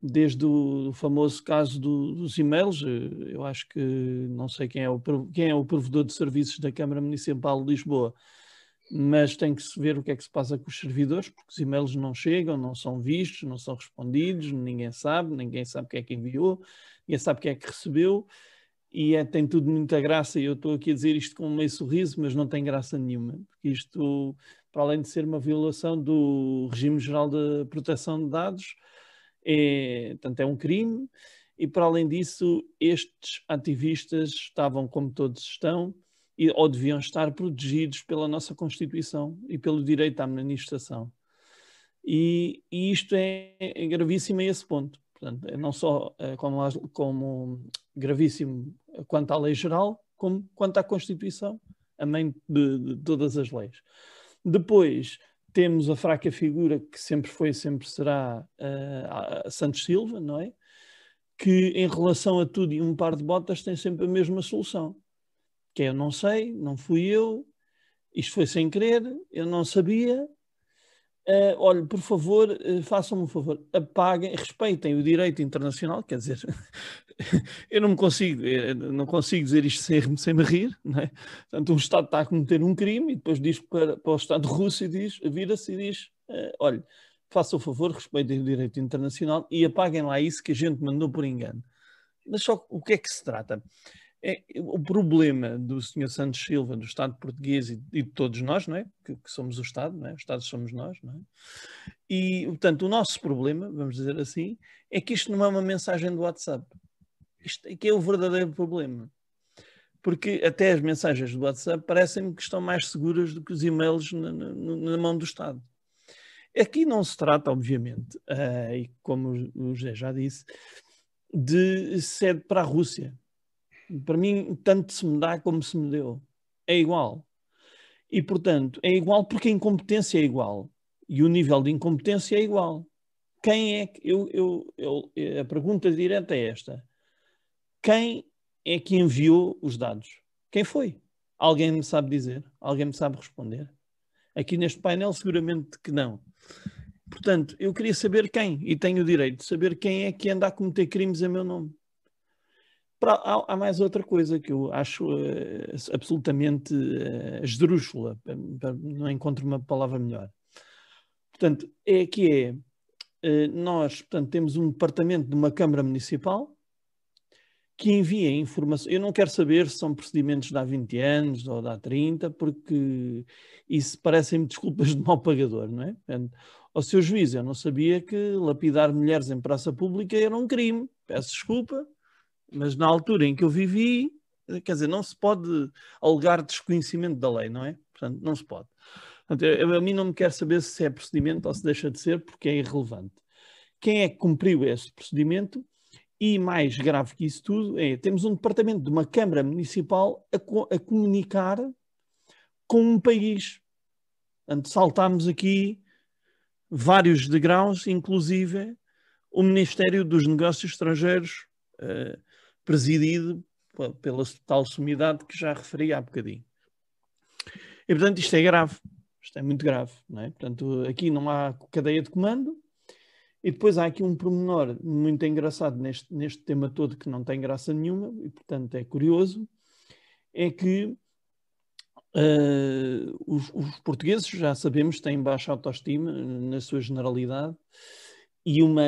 Desde o famoso caso do, dos e-mails, eh, eu acho que não sei quem é, o, quem é o provedor de serviços da Câmara Municipal de Lisboa, mas tem que se ver o que é que se passa com os servidores, porque os e-mails não chegam, não são vistos, não são respondidos, ninguém sabe, ninguém sabe o que é que enviou, ninguém sabe o que é que recebeu e é, tem tudo muita graça, e eu estou aqui a dizer isto com um meio sorriso, mas não tem graça nenhuma, porque isto, para além de ser uma violação do regime geral de proteção de dados, é, portanto, é um crime, e para além disso, estes ativistas estavam, como todos estão, e, ou deviam estar protegidos pela nossa Constituição e pelo direito à manifestação. E, e isto é, é gravíssimo a esse ponto. Portanto, é não só é, como, como gravíssimo quanto à lei geral, como quanto à Constituição, a mãe de, de todas as leis. Depois temos a fraca figura que sempre foi, sempre será uh, Santos Silva, não é? Que em relação a tudo e um par de botas tem sempre a mesma solução. Que é eu não sei, não fui eu, isto foi sem querer, eu não sabia, Uh, olha, por favor, uh, façam-me um favor, apaguem, respeitem o direito internacional, quer dizer, eu não consigo, não consigo dizer isto sem, sem me rir, não é? Portanto, um Estado está a cometer um crime e depois diz para, para o Estado russo e diz, vira-se e diz, uh, olha, façam o favor, respeitem o direito internacional e apaguem lá isso que a gente mandou por engano. Mas só o que é que se trata? É, o problema do Sr. Santos Silva, do Estado português e, e de todos nós, não é? Que, que, somos o Estado, não é? O Estado somos nós, não é? E, portanto, o nosso problema, vamos dizer assim, é que isto não é uma mensagem do WhatsApp. Isto é que é o verdadeiro problema. Porque até as mensagens do WhatsApp parecem-me que estão mais seguras do que os e-mails na, na, na mão do Estado. Aqui não se trata, obviamente, uh, e como o José já disse, de sede para a Rússia para mim, tanto se me dá como se me deu. É igual. E, portanto, é igual porque a incompetência é igual. E o nível de incompetência é igual. Quem é que. Eu, eu, eu, a pergunta direta é esta: quem é que enviou os dados? Quem foi? Alguém me sabe dizer? Alguém me sabe responder? Aqui neste painel, seguramente que não. Portanto, eu queria saber quem, e tenho o direito de saber quem é que anda a cometer crimes em meu nome. Pra, há, há, mais outra coisa que eu acho uh, absolutamente uh, esdrúxula, não encontro uma palavra melhor. Portanto, é que é, uh, nós portanto, temos um departamento de uma Câmara Municipal que envia informação. Eu não quero saber se são procedimentos de há 20 anos ou de há 30, porque isso parecem-me desculpas de mau pagador, não é? Portanto, ao seu juiz, eu não sabia que lapidar mulheres em praça pública era um crime. Peço desculpa, mas na altura em que eu vivi, quer dizer, não se pode alegar desconhecimento da lei, não é? Portanto, não se pode. Portanto, eu, a mim não me quer saber se é procedimento ou se deixa de ser, porque é irrelevante. Quem é que cumpriu esse procedimento? E mais grave que isso tudo é, temos um departamento de uma Câmara Municipal a, a comunicar com um país. Portanto, saltámos aqui vários degraus, inclusive o Ministério dos Negócios Estrangeiros, uh, presidido pela tal sumidade que já referi há bocadinho. E, portanto, isto é grave. Isto é muito grave. Não é? Portanto, aqui não há cadeia de comando. E depois há aqui um pormenor muito engraçado neste, neste tema todo que não tem graça nenhuma, e portanto é curioso, é que uh, os, os, portugueses, já sabemos, têm baixa autoestima na sua generalidade e uma,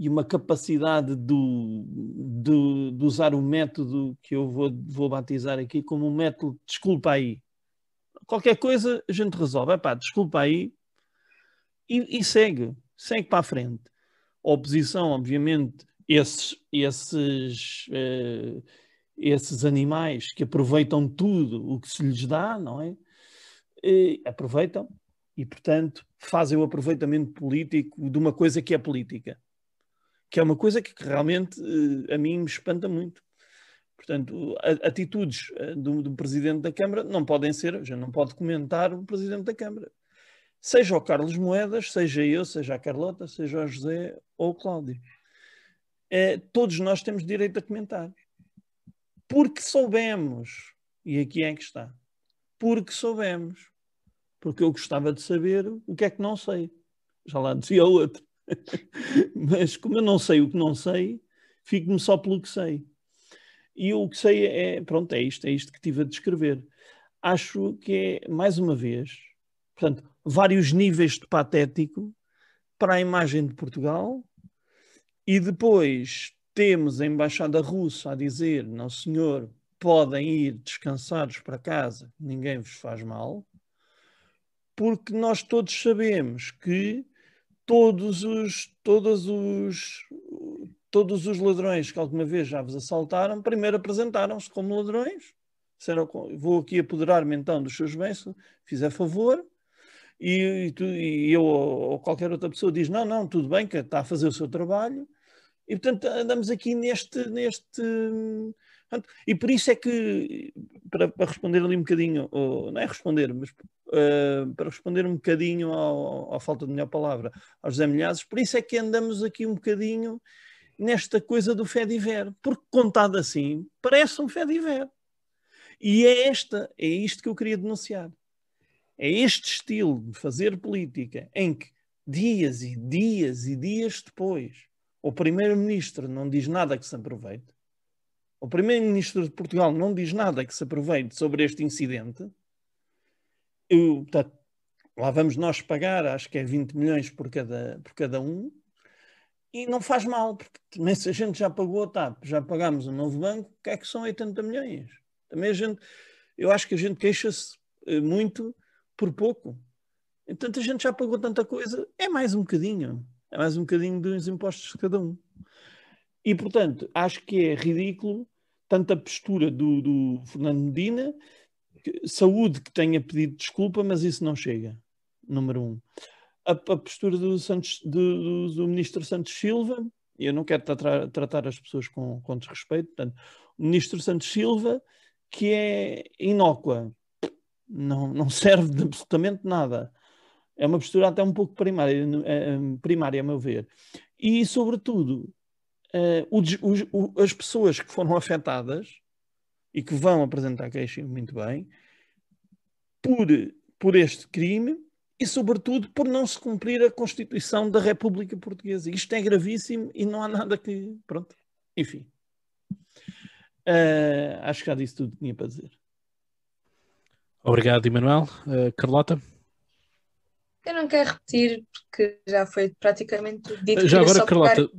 e uma capacidade do, de, usar o método que eu vou, vou batizar aqui como um método desculpa aí. Qualquer coisa a gente resolve. Epá, desculpa aí e, e segue segue para a frente. A oposição, obviamente, esses, esses, uh, esses animais que aproveitam tudo o que se lhes dá, não é? E aproveitam e, portanto, fazem o aproveitamento político de uma coisa que é política, que é uma coisa que realmente uh, a mim me espanta muito. Portanto, atitudes eh, do, do, Presidente da Câmara não podem ser, já não pode comentar o Presidente da Câmara seja o Carlos Moedas, seja eu, seja a Carlota, seja o José ou o Cláudio. É, todos nós temos direito a comentar. Porque soubemos, e aqui é que está, porque soubemos, porque eu gostava de saber o que é que não sei. Já lá dizia outro. Mas como eu não sei o que não sei, fico-me só pelo que sei. E o que sei é, pronto, é isto, é isto que tive a descrever. Acho que é, mais uma vez, portanto, vários níveis de patético para a imagem de Portugal e depois temos a embaixada russa a dizer, não senhor, podem ir descansados para casa, ninguém vos faz mal, porque nós todos sabemos que todos os, todos os, todos os ladrões que alguma vez já vos assaltaram, primeiro apresentaram-se como ladrões, disseram, vou aqui apoderar-me então dos seus bens, fizer favor, e, e, tu, e eu ou qualquer outra pessoa diz: não, não, tudo bem, que está a fazer o seu trabalho, e portanto andamos aqui neste. neste e por isso é que, para, para responder ali um bocadinho, ou, não é responder, mas uh, para responder um bocadinho à falta de melhor palavra, aos José Milhazes, por isso é que andamos aqui um bocadinho nesta coisa do fé de ver, porque contado assim, parece um fé de ver. E é esta, é isto que eu queria denunciar. É este estilo de fazer política em que dias e dias e dias depois o primeiro-ministro não diz nada que se aproveite, o primeiro-ministro de Portugal não diz nada que se aproveite sobre este incidente, eu, lá vamos nós pagar, acho que é 20 milhões por cada, por cada um, e não faz mal, porque também se a gente já pagou a TAP, já pagámos um novo banco, o que é que são 80 milhões? Também a gente, eu acho que a gente queixa-se eh, muito por pouco. Então a gente já pagou tanta coisa, é mais um bocadinho. É mais um bocadinho dos impostos de cada um. E, portanto, acho que é ridículo tanta postura do, do Fernando Medina, que, saúde que tenha pedido desculpa, mas isso não chega. Número um. A, a postura do, Santos, do, do, ministro Santos Silva, eu não quero tratar, tratar as pessoas com, com desrespeito, portanto, o ministro Santos Silva, que é inócua, não, não serve de absolutamente nada. É uma postura até um pouco primária, eh, primária a meu ver. E, sobretudo, uh, os, os, as pessoas que foram afetadas e que vão apresentar queixa muito bem, por, por este crime e, sobretudo, por não se cumprir a Constituição da República Portuguesa. Isto é gravíssimo e não há nada que. Pronto, enfim. Uh, acho que já disse tudo que tinha para dizer. Obrigado, Emanuel. Uh, Carlota? Eu não quero repetir, porque já foi praticamente dito. Já agora, Carlota, pegar...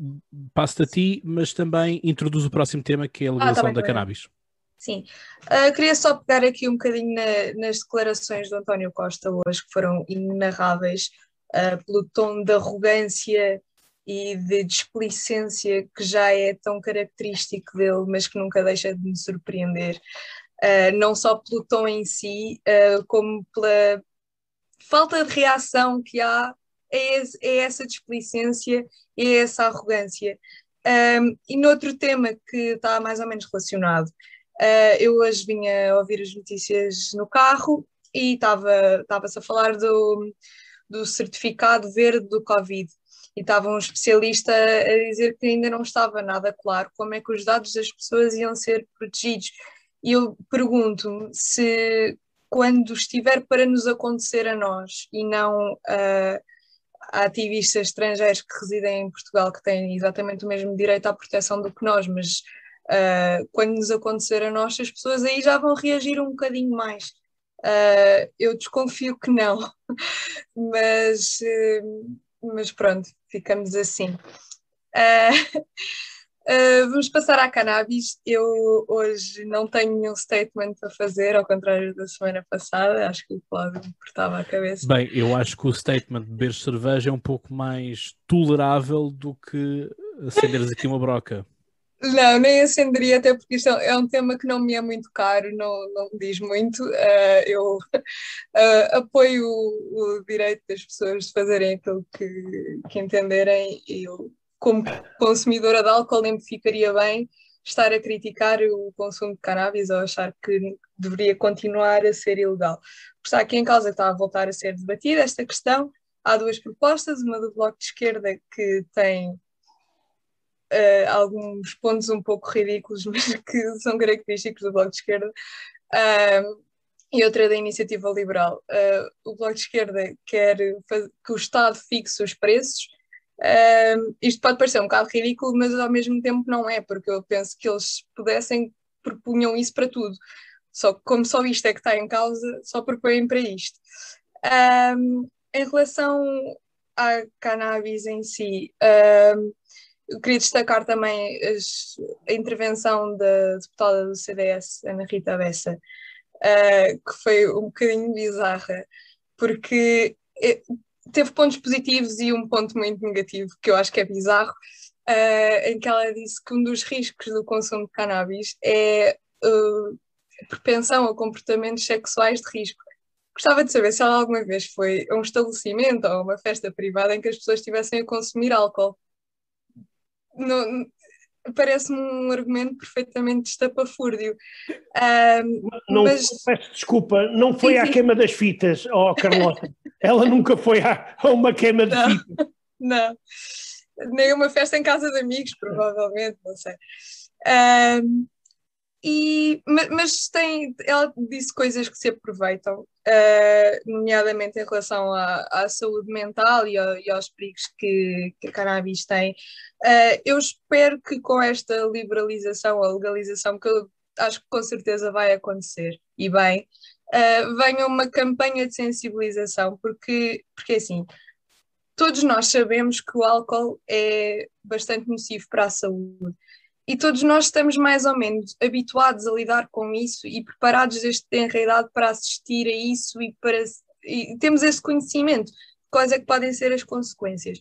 passo-te a ti, mas também introduz o próximo tema, que é a legalização ah, tá bem, da cannabis. Sim. Uh, queria só pegar aqui um bocadinho na, nas declarações do António Costa hoje, que foram inenarráveis, uh, pelo tom de arrogância e de displicência que já é tão característico dele, mas que nunca deixa de me surpreender. Uh, não só pelo tom em si, como pela falta de reação que há é, é essa displicência e é essa arrogância. Um, e noutro tema que está mais ou menos relacionado, uh, eu hoje vinha ouvir as notícias no carro e estava-se a falar do, do certificado verde do Covid. E estava um especialista a dizer que ainda não estava nada claro como é que os dados das pessoas iam ser protegidos. E eu pergunto-me se quando estiver para nos acontecer a nós e não uh, a ativistas estrangeiros que residem em Portugal que têm exatamente o mesmo direito à proteção do que nós, mas uh, quando nos acontecer a nós, as pessoas aí já vão reagir um bocadinho mais. Uh, eu desconfio que não, mas, mas pronto, ficamos assim. Uh, Uh, vamos passar à cannabis. Eu hoje não tenho nenhum statement a fazer, ao contrário da semana passada. Acho que o Cláudio me cortava a cabeça. Bem, eu acho que o statement de beber cerveja é um pouco mais tolerável do que acenderes aqui uma broca. Não, nem acenderia, até porque isto é um tema que não me é muito caro, não, não me diz muito. Uh, eu uh, apoio o, o, direito das pessoas de fazerem aquilo que, que entenderem e eu como consumidora de álcool nem me ficaria bem estar a criticar o consumo de cannabis ou achar que deveria continuar a ser ilegal. Está aqui em causa está a voltar a ser debatida esta questão. Há duas propostas, uma do Bloco de Esquerda que tem uh, alguns pontos um pouco ridículos, mas que são característicos do Bloco de Esquerda, uh, e outra da Iniciativa Liberal. Uh, o Bloco de Esquerda quer que o Estado fixe os preços Uh, isto pode parecer um bocado ridículo, mas ao mesmo tempo não é, porque eu penso que eles pudessem, propunham isso para tudo. Só que, como só isto é que está em causa, só propõem para isto. Um, em relação à cannabis em si, um, eu queria destacar também as, a intervenção da deputada do CDS, Ana Rita Bessa, uh, que foi um bocadinho bizarra, porque eh, teve pontos positivos e um ponto muito negativo, que eu acho que é bizarro, uh, em que ela disse que um dos riscos do consumo de cannabis é uh, a propensão a comportamentos sexuais de risco. Gostava de saber se ela alguma vez foi a um estabelecimento ou a uma festa privada em que as pessoas estivessem a consumir álcool. Parece-me um argumento perfeitamente estapafúrdio. Um, não, mas... Peço desculpa, não foi sim, à sim. queima das fitas, oh Carlota. Ela nunca foi a, a uma queima de não, fita. Não, nem uma festa em casa de amigos, provavelmente, não sei. Um, e, mas, tem, ela disse coisas que se aproveitam, uh, nomeadamente em relação à, à saúde mental e, ao, e, aos perigos que, que a cannabis tem. Uh, eu espero que com esta liberalização, a legalização, que eu acho que com certeza vai acontecer, e bem, uh, venha uma campanha de sensibilização, porque, porque assim, todos nós sabemos que o álcool é bastante nocivo para a saúde. E todos nós estamos mais ou menos habituados a lidar com isso e preparados desde tenra para assistir a isso e, para, e temos esse conhecimento de quais é que podem ser as consequências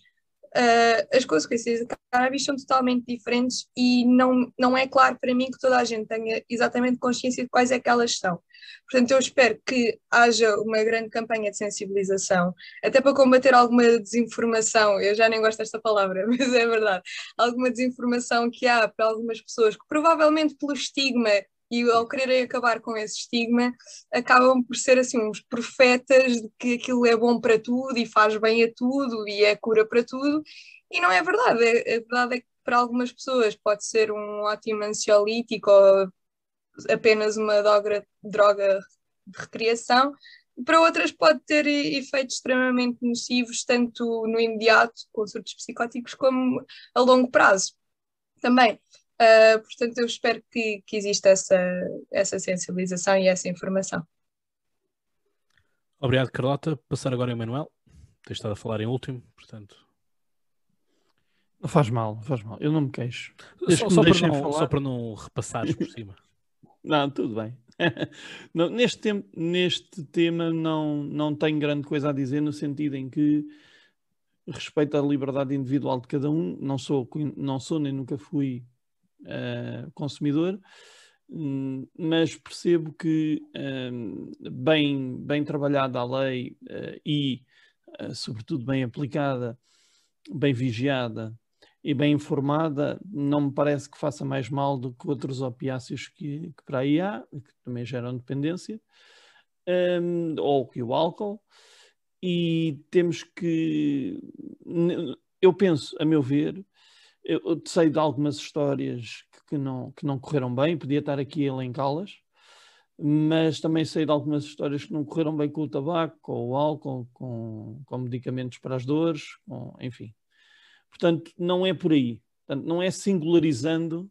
uh, as consequências da cannabis são totalmente diferentes e não, não é claro para mim que toda a gente tenha exatamente consciência de quais é que elas são. Portanto, eu espero que haja uma grande campanha de sensibilização, até para combater alguma desinformação, eu já nem gosto desta palavra, mas é verdade, alguma desinformação que há para algumas pessoas que provavelmente pelo estigma e ao quererem acabar com esse estigma, acabam por ser assim uns profetas de que aquilo é bom para tudo e faz bem a tudo e é cura para tudo, e não é verdade. A verdade é que para algumas pessoas pode ser um ótimo ansiolítico ou apenas uma droga, droga de recreação, para outras pode ter efeitos extremamente nocivos, tanto no imediato, com surtos psicóticos, como a longo prazo também. Uh, portanto, eu espero que, que exista essa, essa sensibilização e essa informação. Obrigado, Carlota. Passar agora ao Emanuel. Tens estado a falar em último, portanto. Não faz mal, não faz mal. Eu não me queixo. Só, só, para não, só, para não, repassares por cima. não, tudo bem. não, neste, tempo, neste tema não, não tenho grande coisa a dizer, no sentido em que respeito à liberdade individual de cada um. Não sou, não sou nem nunca fui uh, consumidor, um, mas percebo que um, bem, bem trabalhada a lei uh, e, uh, sobretudo, bem aplicada, bem vigiada e bem informada, não me parece que faça mais mal do que outros opiáceos que, que para aí há, que também geram dependência, um, ou que o álcool. E temos que, eu penso, a meu ver, eu sei de algumas histórias que não, que não correram bem, podia estar aqui a elencá-las, mas também sei de algumas histórias que não correram bem com o tabaco, com o álcool, com, com medicamentos para as dores, com, enfim. Portanto, não é por aí. Portanto, não é singularizando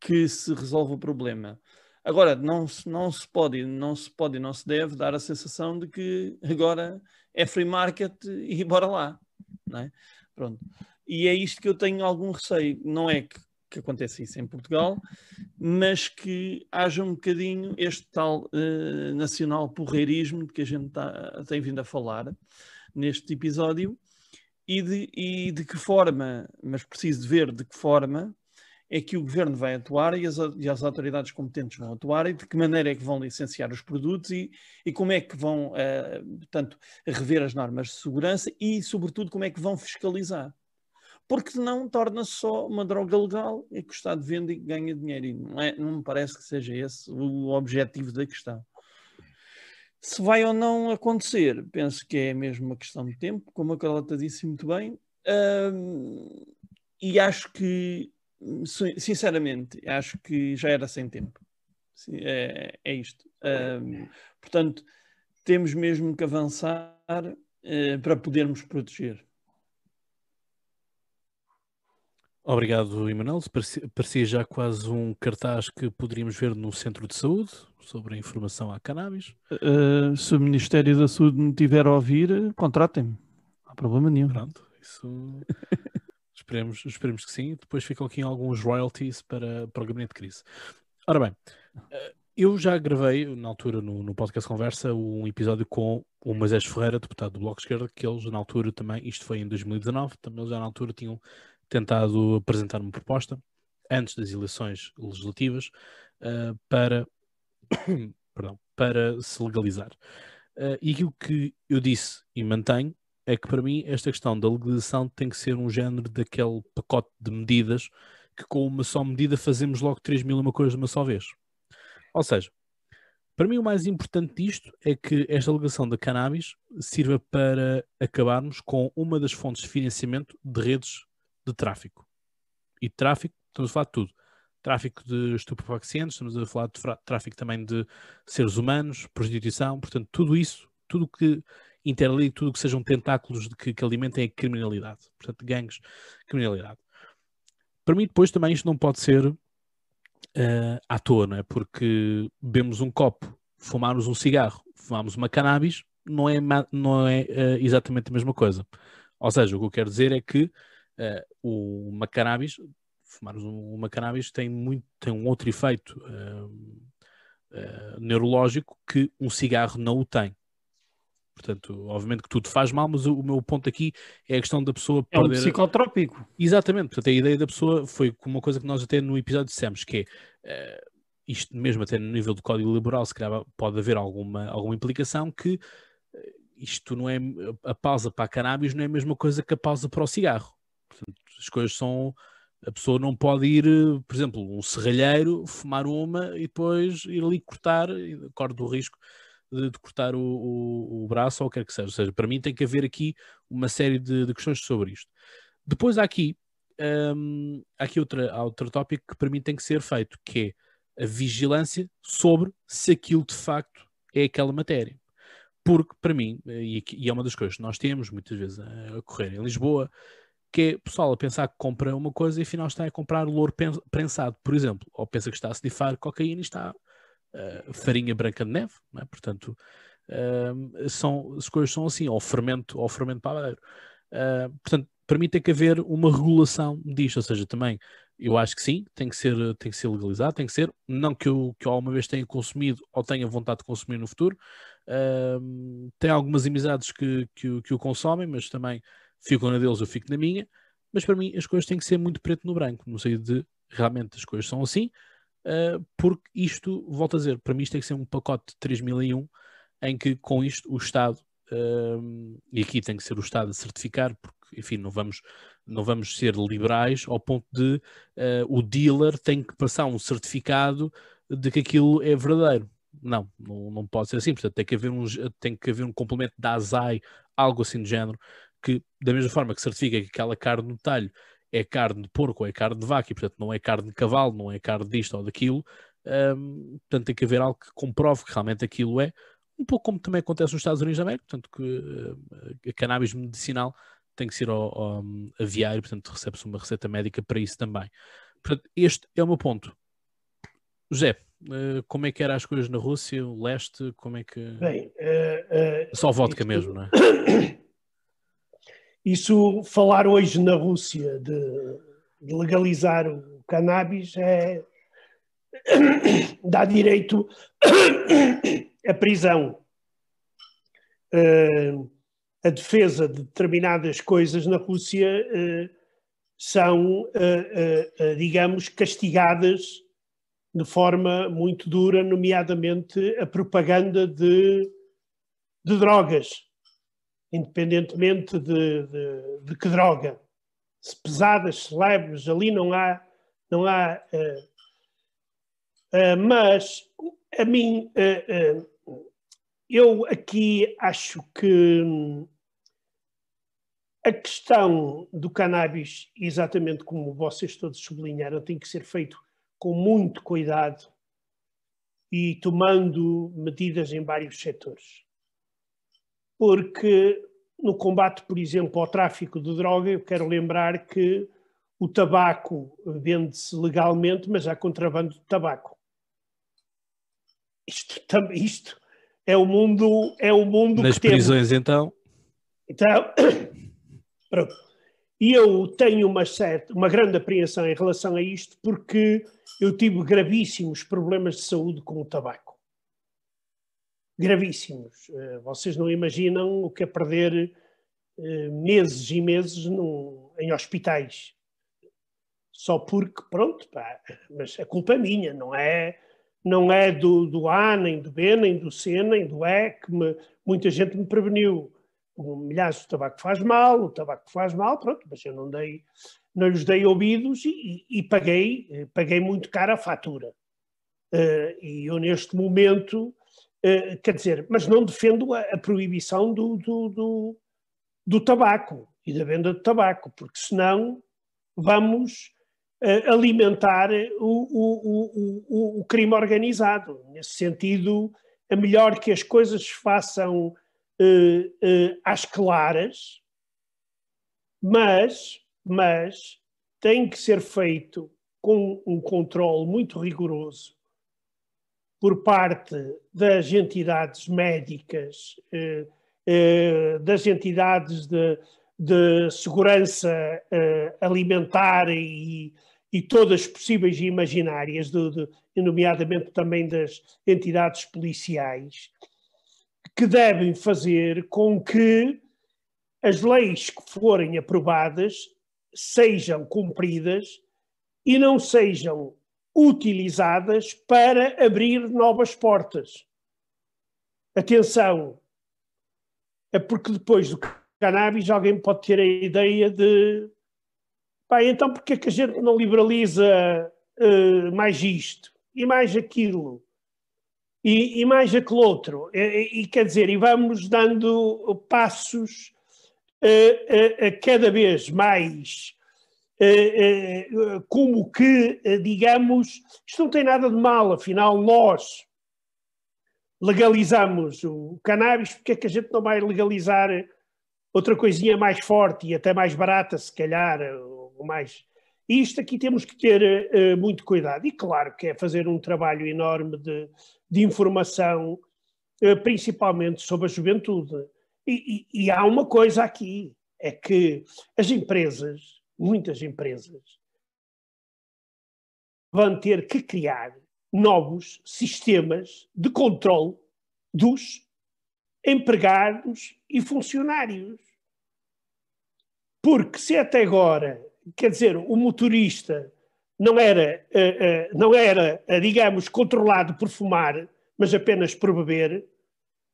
que se resolve o problema. Agora, não, não se pode, não se pode e não se deve dar a sensação de que agora é free market e bora lá. É? Pronto. E é isto que eu tenho algum receio. Não é que, que aconteça isso em Portugal, mas que haja um bocadinho este tal uh, nacional porreirismo de que a gente tá, tem vindo a falar neste episódio e de, e de que forma, mas preciso de ver de que forma é que o governo vai atuar e as, e as, autoridades competentes vão atuar e de que maneira é que vão licenciar os produtos e, e como é que vão, uh, portanto, rever as normas de segurança e, sobretudo, como é que vão fiscalizar. Porque não torna-se só uma droga legal e que o Estado vende e ganha dinheiro. E não, é, não me parece que seja esse o objetivo da questão. Se vai ou não acontecer, penso que é mesmo uma questão de tempo, como a Carlota disse muito bem, e acho que, sinceramente, acho que já era sem tempo. É, é isto. portanto, temos mesmo que avançar uh, para podermos proteger. Obrigado, Emanuel. Parecia, já quase um cartaz que poderíamos ver no centro de saúde sobre a informação à cannabis. Uh, se o Ministério da Saúde me tiver a ouvir, contratem-me. Não há problema nenhum. Pronto, isso. esperemos, esperemos que sim. Depois ficam aqui alguns royalties para, para o gabinete de crise. Ora bem, uh, eu já gravei, na altura, no, no podcast Conversa, um episódio com o Moisés Ferreira, deputado do Bloco de Esquerda, que eles, na altura também, isto foi em 2019, também eles já na altura tinham tentado apresentar uma proposta antes das eleições legislativas uh, para, perdão, para se legalizar. Uh, e aquilo que eu disse e mantenho é que para mim esta questão da legalização tem que ser um género daquele pacote de medidas que com uma só medida fazemos logo 3 mil uma coisa de uma só vez. Ou seja, para mim o mais importante disto é que esta alegação da cannabis sirva para acabarmos com uma das fontes de financiamento de redes de tráfico. E de tráfico, estamos a falar de tudo. Tráfico de estupefacientes, estamos a falar de tráfico também de seres humanos, prostituição, portanto, tudo isso, tudo que interliga, tudo que sejam tentáculos de que, que alimentem a criminalidade, portanto, gangues, criminalidade. Para mim, depois também isto não pode ser uh, à toa, não é? Porque bebemos um copo, fumarmos um cigarro, fumamos uma cannabis, não é, não é uh, exatamente a mesma coisa. Ou seja, o que eu quero dizer é que uh, uma cannabis, fumar uma cannabis tem, muito, tem um outro efeito uh, uh, neurológico que um cigarro não o tem. Portanto, obviamente que tudo faz mal, mas o, o meu ponto aqui é a questão da pessoa é perder... um psicotrópico. Exatamente. Portanto, a ideia da pessoa foi uma coisa que nós até no episódio dissemos, que é isto mesmo até no nível do Código Liberal, se calhar pode haver alguma, alguma implicação que isto não é a pausa para a cannabis não é a mesma coisa que a pausa para o cigarro. Portanto, as coisas são. A pessoa não pode ir, por exemplo, um serralheiro, fumar uma e depois ir ali cortar, corre do risco de, de cortar o, o, o, braço ou o que quer que seja. Ou seja, para mim tem que haver aqui uma série de, de questões sobre isto. Depois há aqui, hum, há aqui outra, há outro tópico que para mim tem que ser feito, que é a vigilância sobre se aquilo de facto é aquela matéria. porque, para mim, e, e, é uma das coisas que nós temos muitas vezes a correr em Lisboa, que é pessoal a pensar que compra uma coisa e afinal está a comprar louro prensado, por exemplo, ou pensa que está a snifar cocaína e está uh, farinha branca de neve, é? portanto, uh, são, as coisas são assim, ou fermento, ou fermento pavadeiro. Uh, portanto, para mim tem que haver uma regulação disto, ou seja, também eu acho que sim, tem que ser, tem que ser legalizado, tem que ser, não que eu, que eu alguma vez tenha consumido ou tenha vontade de consumir no futuro. Uh, tem algumas amizades que, que, que, o consomem, mas também ficam na deles, eu fico na minha. Mas para mim as coisas têm que ser muito preto no branco, no sentido de realmente as coisas são assim, uh, porque isto, volto a dizer, para mim isto tem que ser um pacote de 3001 em que com isto o Estado, uh, e aqui tem que ser o Estado a certificar, porque enfim, não vamos não vamos ser liberais ao ponto de uh, o dealer tem que passar um certificado de que aquilo é verdadeiro. Não, não, não pode ser assim. Portanto, tem que haver um, tem que haver um complemento da ASAI, algo assim de género, que da mesma forma que certifica que aquela carne no talho é carne de porco ou é carne de vaca, e portanto não é carne de cavalo, não é carne disto ou daquilo, um, portanto tem que haver algo que comprove que realmente aquilo é, um pouco como também acontece nos Estados Unidos da América, portanto que uh, a cannabis medicinal tem que ser ao, ao aviário, portanto recebe-se uma receita médica para isso também. Portanto, este é o meu ponto. José, uh, como é que eram as coisas na Rússia, o leste, como é que... Bem, uh, Só vodka mesmo, não é? Isso, falar hoje na Rússia de, de legalizar o cannabis é... dá direito à prisão. Uh, a defesa de determinadas coisas na Rússia eh, são, eh, digamos, castigadas de forma muito dura, nomeadamente a propaganda de, de drogas, independentemente de, de, de, que droga. Se pesadas, se leves, ali não há. Não há uh, uh, mas a mim uh, eu aqui acho que a questão do cannabis, exatamente como vocês todos sublinharam, tem que ser feito com muito cuidado e tomando medidas em vários setores. Porque no combate, por exemplo, ao tráfico de droga, eu quero lembrar que o tabaco vende-se legalmente, mas há contrabando de tabaco. Isto, isto é o mundo, é o mundo Nas prisões, temos. então? Então, pronto. E eu tenho uma, certa, uma grande apreensão em relação a isto, porque eu tive gravíssimos problemas de saúde com o tabaco. Gravíssimos. Eh, vocês não imaginam o que é perder eh, meses e meses num, em hospitais. Só porque, pronto, pá, mas a culpa é minha, não é não é do, do A, nem do B, nem do C, nem do E, que me, muita gente me preveniu. O tabaco faz mal, o tabaco faz mal, pronto, mas eu não dei, não lhes dei ouvidos e, e, e paguei, paguei muito caro a fatura. Uh, e eu neste momento, quer dizer, mas não defendo a, a proibição do, do, do, do tabaco e da venda de tabaco, porque senão vamos alimentar o, o, o, o, crime organizado. Nesse sentido, é melhor que as coisas se façam uh, uh, às claras, mas, mas tem que ser feito com um controle muito rigoroso por parte das entidades médicas, uh, das entidades de, de segurança alimentar e, e todas possíveis e imaginárias, de, de, nomeadamente também das entidades policiais, que devem fazer com que as leis que forem aprovadas sejam cumpridas e não sejam utilizadas para abrir novas portas. Atenção, é porque depois do cannabis alguém pode ter a ideia de Pá, então porque é que a gente não liberaliza uh, mais isto e mais aquilo e, e mais aquele outro? E, e, quer dizer, e vamos dando passos uh, uh, cada vez mais como que, digamos, isto não tem nada de mal, afinal nós, legalizamos o cannabis, porque é que a gente não vai legalizar outra coisinha mais forte e até mais barata, se calhar, ou mais. Isto aqui temos que ter muito cuidado. E claro que é fazer um trabalho enorme de, de informação, principalmente sobre a juventude. E, e, e há uma coisa aqui, é que as empresas, muitas empresas, vão ter que criar novos sistemas de controle dos empregados e funcionários. Porque se até agora, quer dizer, o motorista não era, uh, uh, não era uh, digamos, controlado por fumar, mas apenas por beber,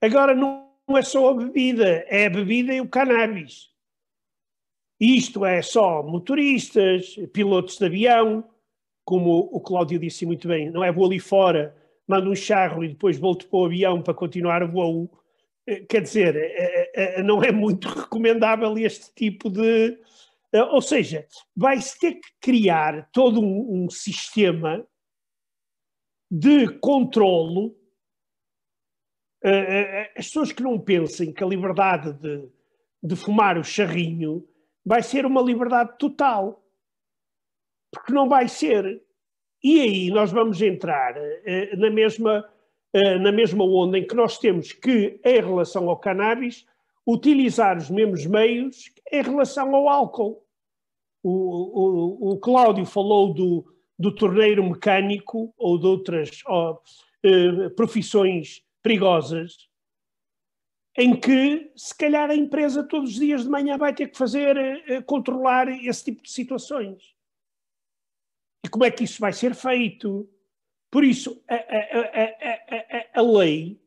agora não é só a bebida, é a bebida e o cannabis. Isto é só motoristas, pilotos de avião, como o Cláudio disse muito bem, não é vou ali fora, mando um charro e depois volto para o avião para continuar o voo. Eh, quer dizer, eh, eh, não é muito recomendável este tipo de. Ou seja, vai-se ter que criar todo um, sistema de controlo. As pessoas que não pensem que a liberdade de, de fumar o charrinho vai ser uma liberdade total. Porque não vai ser. E aí nós vamos entrar na mesma eh, na mesma onda em que nós temos que, em relação ao cannabis, utilizar os mesmos meios em relação ao álcool. O, o, o Cláudio falou do, do torneiro mecânico ou de outras oh, eh, profissões perigosas, em que se calhar a empresa todos os dias de manhã vai ter que fazer, eh, controlar esse tipo de situações. E como é que isso vai ser feito? Por isso, a, a, a, a, lei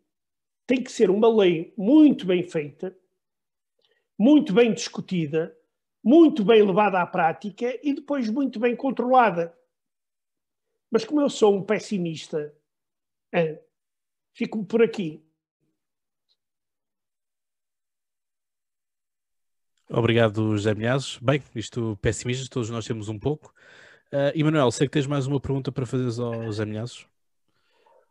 tem que ser uma lei muito bem feita, muito bem discutida, muito bem levada à prática e depois muito bem controlada. Mas como eu sou um pessimista, é, fico por aqui. Obrigado, José Milhazes. Bem, isto pessimistas, todos nós temos um pouco. Uh, Emanuel, sei que tens mais uma pergunta para fazer aos ameaços.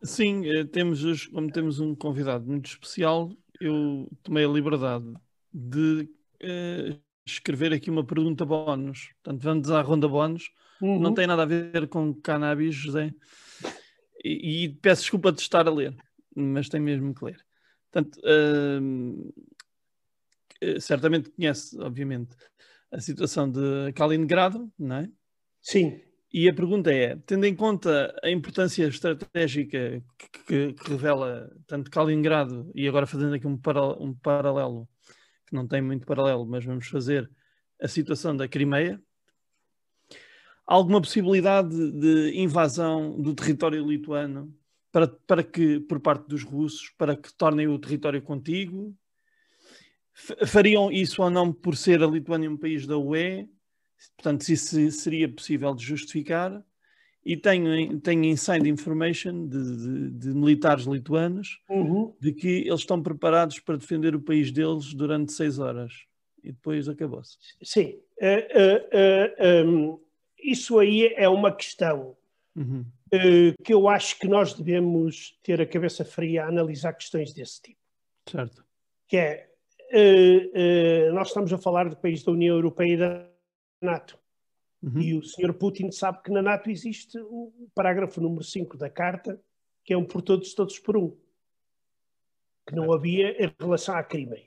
Sim, eh, temos, como temos um convidado muito especial, eu tomei a liberdade de uh, escrever aqui uma pergunta bónus. Portanto, vamos à ronda bónus. Uhum. Não tem nada a ver com cannabis, José. E, e, peço desculpa de estar a ler, mas tem mesmo que ler. Portanto, uh, certamente conhece, obviamente, a situação de Kaliningrado, não é? Sim. E a pergunta é, tendo em conta a importância estratégica que, que, que revela tanto Kaliningrado, e agora fazendo aqui um, para, um paralelo, que não tem muito paralelo, mas vamos fazer a situação da Crimeia, alguma possibilidade de invasão do território lituano para, para que, por parte dos russos, para que tornem o território contigo? Fariam isso ou não por ser a Lituânia um país da UE? Portanto, se isso seria possível de justificar. E tenho, tenho inside information de, de, de militares lituanos uhum. de que eles estão preparados para defender o país deles durante seis horas. E depois acabou-se. Sim. Uh, uh, uh, um, isso aí é uma questão uhum. que eu acho que nós devemos ter a cabeça fria a analisar questões desse tipo. Certo. Que é, nós estamos a falar de países da União Europeia e da NATO. Uhum. E o Sr. Putin sabe que na NATO existe o parágrafo número 5 da Carta, que é um por todos, todos por um, que não havia em relação à Crimeia.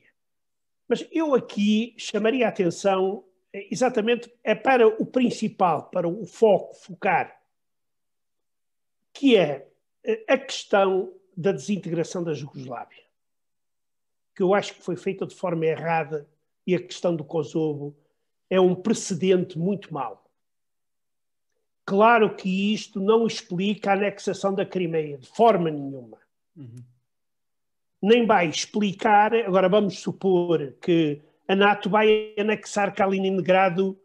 Mas eu aqui chamaria a atenção exatamente é para o principal, para o foco, focar, que é a questão da desintegração da Jugoslávia, que eu acho que foi feita de forma errada, e a questão do Kosovo é um precedente muito mau. Claro que isto não explica a anexação da Crimeia, de forma nenhuma. Uhum. Nem vai explicar, agora vamos supor que a NATO vai anexar Kaliningrado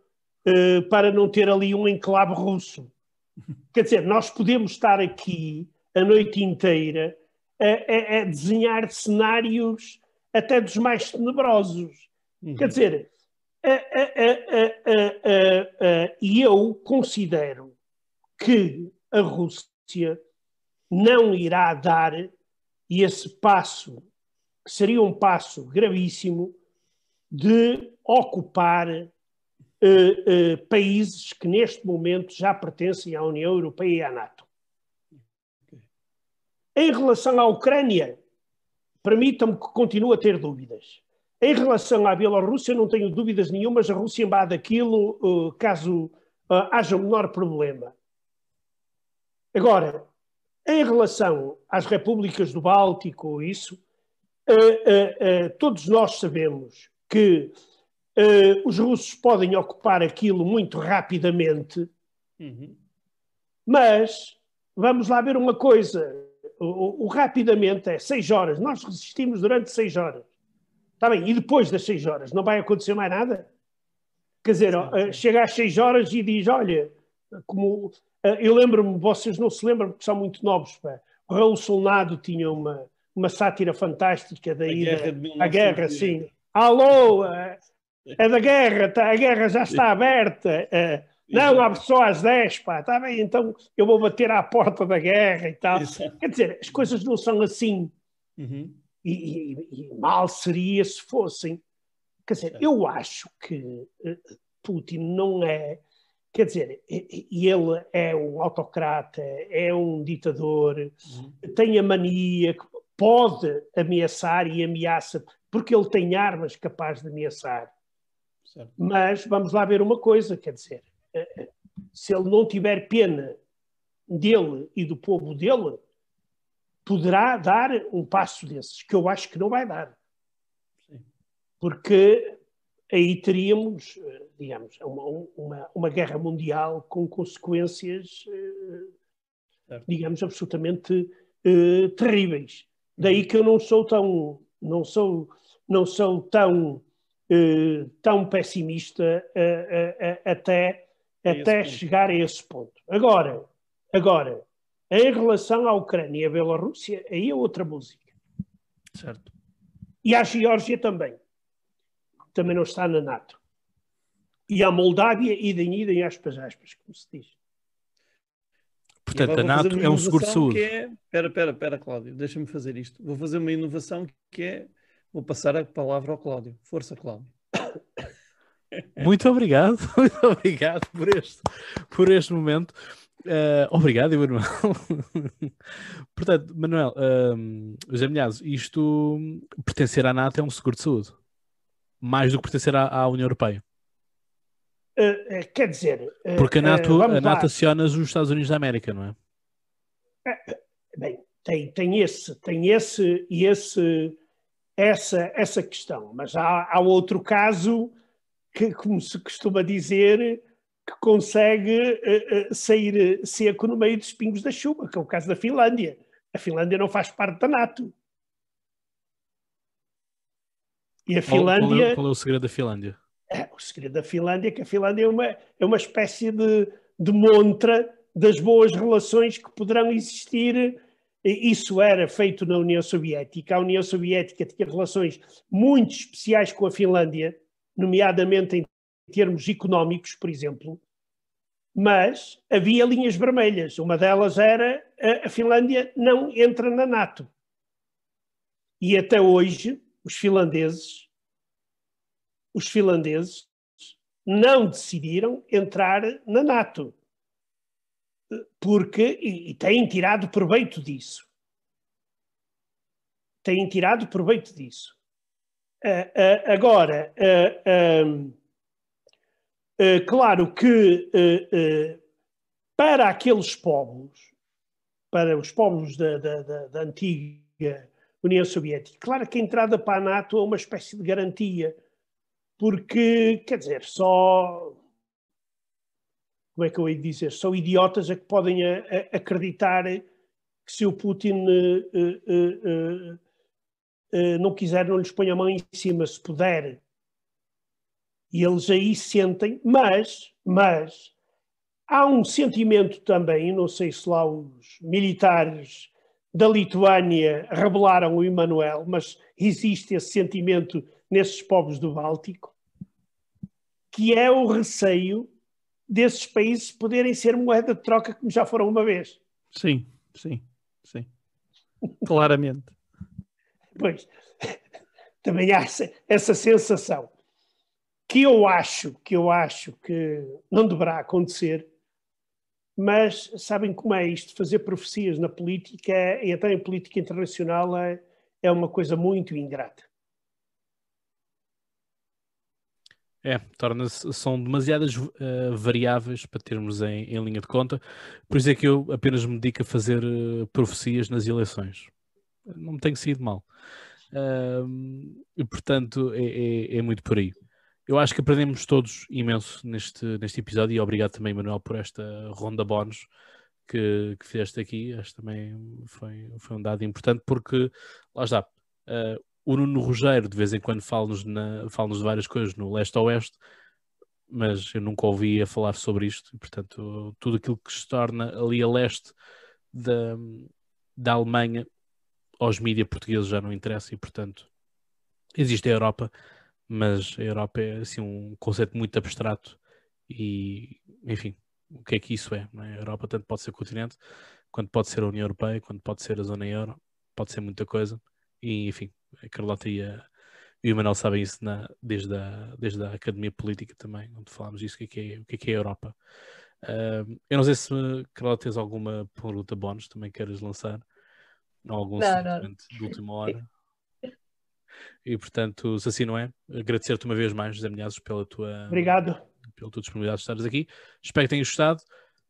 uh, para não ter ali um enclave russo. Quer dizer, nós podemos estar aqui a noite inteira a, a, a desenhar cenários até dos mais tenebrosos. Uhum. Quer dizer, e eu considero que a Rússia não irá dar esse passo seria um passo gravíssimo de ocupar uh, uh, países que neste momento já pertencem à União Europeia e à NATO. Em relação à Ucrânia, permitam-me que continue a ter dúvidas. Em relação à Bielorrússia, não tenho dúvidas nenhumas, a Rússia invade aquilo uh, caso haja o menor problema. Agora, em relação às repúblicas do Báltico, isso, todos nós sabemos que os russos podem ocupar aquilo muito rapidamente, uhum. mas vamos lá ver uma coisa: o, o, rapidamente é seis horas, nós resistimos durante seis horas. Está bem, e depois das seis horas não vai acontecer mais nada? Quer dizer, sim, sim. chega às seis horas e diz: olha, como. Eu lembro-me, vocês não se lembram porque são muito novos. Pá. O Raul Solnado tinha uma, uma sátira fantástica da ida à guerra, sim. Alô, é, é da guerra, tá, a guerra já está aberta. É, não, abre só às 10, pá, está bem, então eu vou bater à porta da guerra e tal. Exato. Quer dizer, as coisas não são assim. Uhum. E, e, e, mal seria se fossem. Quer dizer, eu acho que eh, Putin não é. Quer dizer, ele é um autocrata, é um ditador, uhum. tem a mania que pode ameaçar e ameaça porque ele tem armas capazes de ameaçar. Certo. Mas vamos lá ver uma coisa, quer dizer, se ele não tiver pena dele e do povo dele, poderá dar um passo desses, que eu acho que não vai dar. Porque aí teríamos, eh, digamos, uma, uma, uma guerra mundial com consequências, certo. digamos, absolutamente uh, terríveis. Daí que eu não sou tão, não sou não sou tão, eh, tão pessimista eh, eh, até, até chegar a esse ponto. Agora, agora, em relação à Ucrânia e à Bielorrússia, aí é outra música. Certo. E à Geórgia também. Também não está na NATO. E à Moldávia, idem, idem, aspas, aspas, como se diz. Portanto, a NATO é um seguro de saúde. É... Espera, espera, espera, Cláudio, deixa-me fazer isto. Vou fazer uma inovação que é Vou passar a palavra ao Cláudio. Força, Cláudio. Muito obrigado, muito obrigado por este, por este momento. Uh, obrigado, Emanuel. Portanto, Manuel, uh, José Milhares, isto pertencer à NATO é um seguro de saúde, mais do que pertencer à, à União Europeia. Uh, quer dizer, porque a NATO, a NATO aciona os Estados Unidos da América, não é? bem, tem, tem esse, tem esse, esse essa, essa questão. Mas há, há outro caso que, como se costuma dizer, que consegue uh, uh, sair seco no meio dos pingos da chuva, que é o caso da Finlândia. A Finlândia não faz parte da NATO. E a Finlândia. Qual, é, qual é o segredo da Finlândia? É, o segredo da Finlândia é que a Finlândia é uma, é uma espécie de, de montra das boas relações que poderão existir isso era feito na União Soviética. A União Soviética tinha relações muito especiais com a Finlândia, nomeadamente em termos económicos, por exemplo, mas havia linhas vermelhas. Uma delas era a Finlândia não entra na NATO. E até hoje, os finlandeses, os finlandeses não decidiram entrar na NATO porque e, têm tirado proveito disso. Têm tirado proveito disso. Uh, agora, uh, claro que para aqueles povos, para os povos da, da, da, da antiga União Soviética, claro que a entrada para a NATO é uma espécie de garantia, porque, quer dizer, só como é que eu hei de dizer, são idiotas a que podem a, a, acreditar que se o Putin uh, uh, uh, não quiser, não lhes põe a mão em cima, se puder. E eles aí sentem, mas, mas há um sentimento também, não sei se lá os militares da Lituânia rebelaram o Emanuel, mas existe esse sentimento nesses povos do Báltico, que é o receio desses países poderem ser moeda de troca como já foram uma vez. Sim, sim, sim. Claramente. Pois, também há essa, sensação que eu acho, que eu acho que não deverá acontecer, mas sabem como é isto? Fazer profecias na política e até em política internacional é, é uma coisa muito ingrata. É, torna-se, são demasiadas uh, variáveis para termos em, em, linha de conta, por isso é que eu apenas me dedico a fazer uh, profecias nas eleições. Não me tenho sido mal. Uh, e portanto, é, é, é, muito por aí. Eu acho que aprendemos todos imenso neste, neste episódio e obrigado também, Manuel, por esta ronda bónus que, que fizeste aqui. Acho que também foi, foi um dado importante porque, lá está, uh, o Nuno Rogério, de vez em quando, fala-nos fala de várias coisas no leste-oeste, mas eu nunca ouvi a falar sobre isto. E, portanto, tudo aquilo que se torna ali a leste da, da Alemanha aos mídias portugueses já não interessa e, portanto, existe a Europa, mas a Europa é assim um conceito muito abstrato e, enfim, o que é que isso é? é? A Europa tanto pode ser continente, quanto pode ser a União Europeia, quanto pode ser a zona euro, pode ser muita coisa e, enfim, a Carlota e, a, e o Manuel sabem isso na, desde, a, desde a Academia Política também, onde falámos disso, o que é, que é, o que é, é a Europa. Uh, eu não sei se, Carlota, tens alguma pergunta bónus também queres lançar? Algum não, de última hora? E portanto, se assim não é, agradecer-te uma vez mais, José Milhazes, pela tua, Obrigado. pela tua disponibilidade de estares aqui. Espero que tenhas gostado.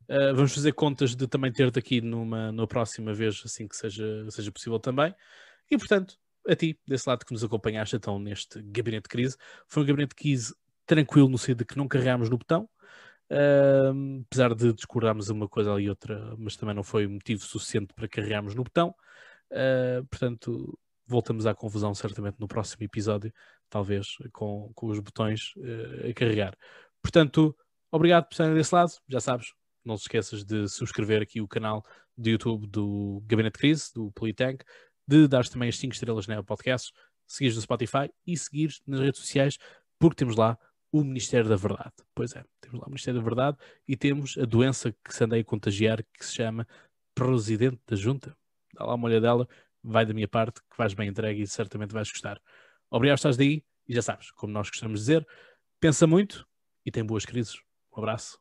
Uh, vamos fazer contas de também ter-te aqui numa, numa próxima vez, assim que seja, seja possível também. E portanto, a ti, desse lado que nos acompanhaste então neste gabinete de crise. Foi um gabinete de crise tranquilo no sentido de que não carregámos no botão, uh, apesar de discordarmos uma coisa ali e outra, mas também não foi motivo suficiente para carregarmos no botão. Uh, portanto, voltamos à confusão certamente no próximo episódio, talvez com, com os botões uh, a carregar. Portanto, obrigado por estarem desse lado, já sabes, não se esqueças de subscrever aqui o canal do YouTube do Gabinete de Crise, do Politank, de dar também as 5 estrelas na podcast, seguires no Spotify e seguires nas redes sociais, porque temos lá o Ministério da Verdade. Pois é, temos lá o Ministério da Verdade e temos a doença que se anda a contagiar que se chama Presidente da Junta. Dá lá uma olhadela, vai da minha parte, que vais bem entregue e certamente vais gostar. Obrigado estás daí e já sabes, como nós gostamos de dizer, pensa muito e tem boas crises. Um abraço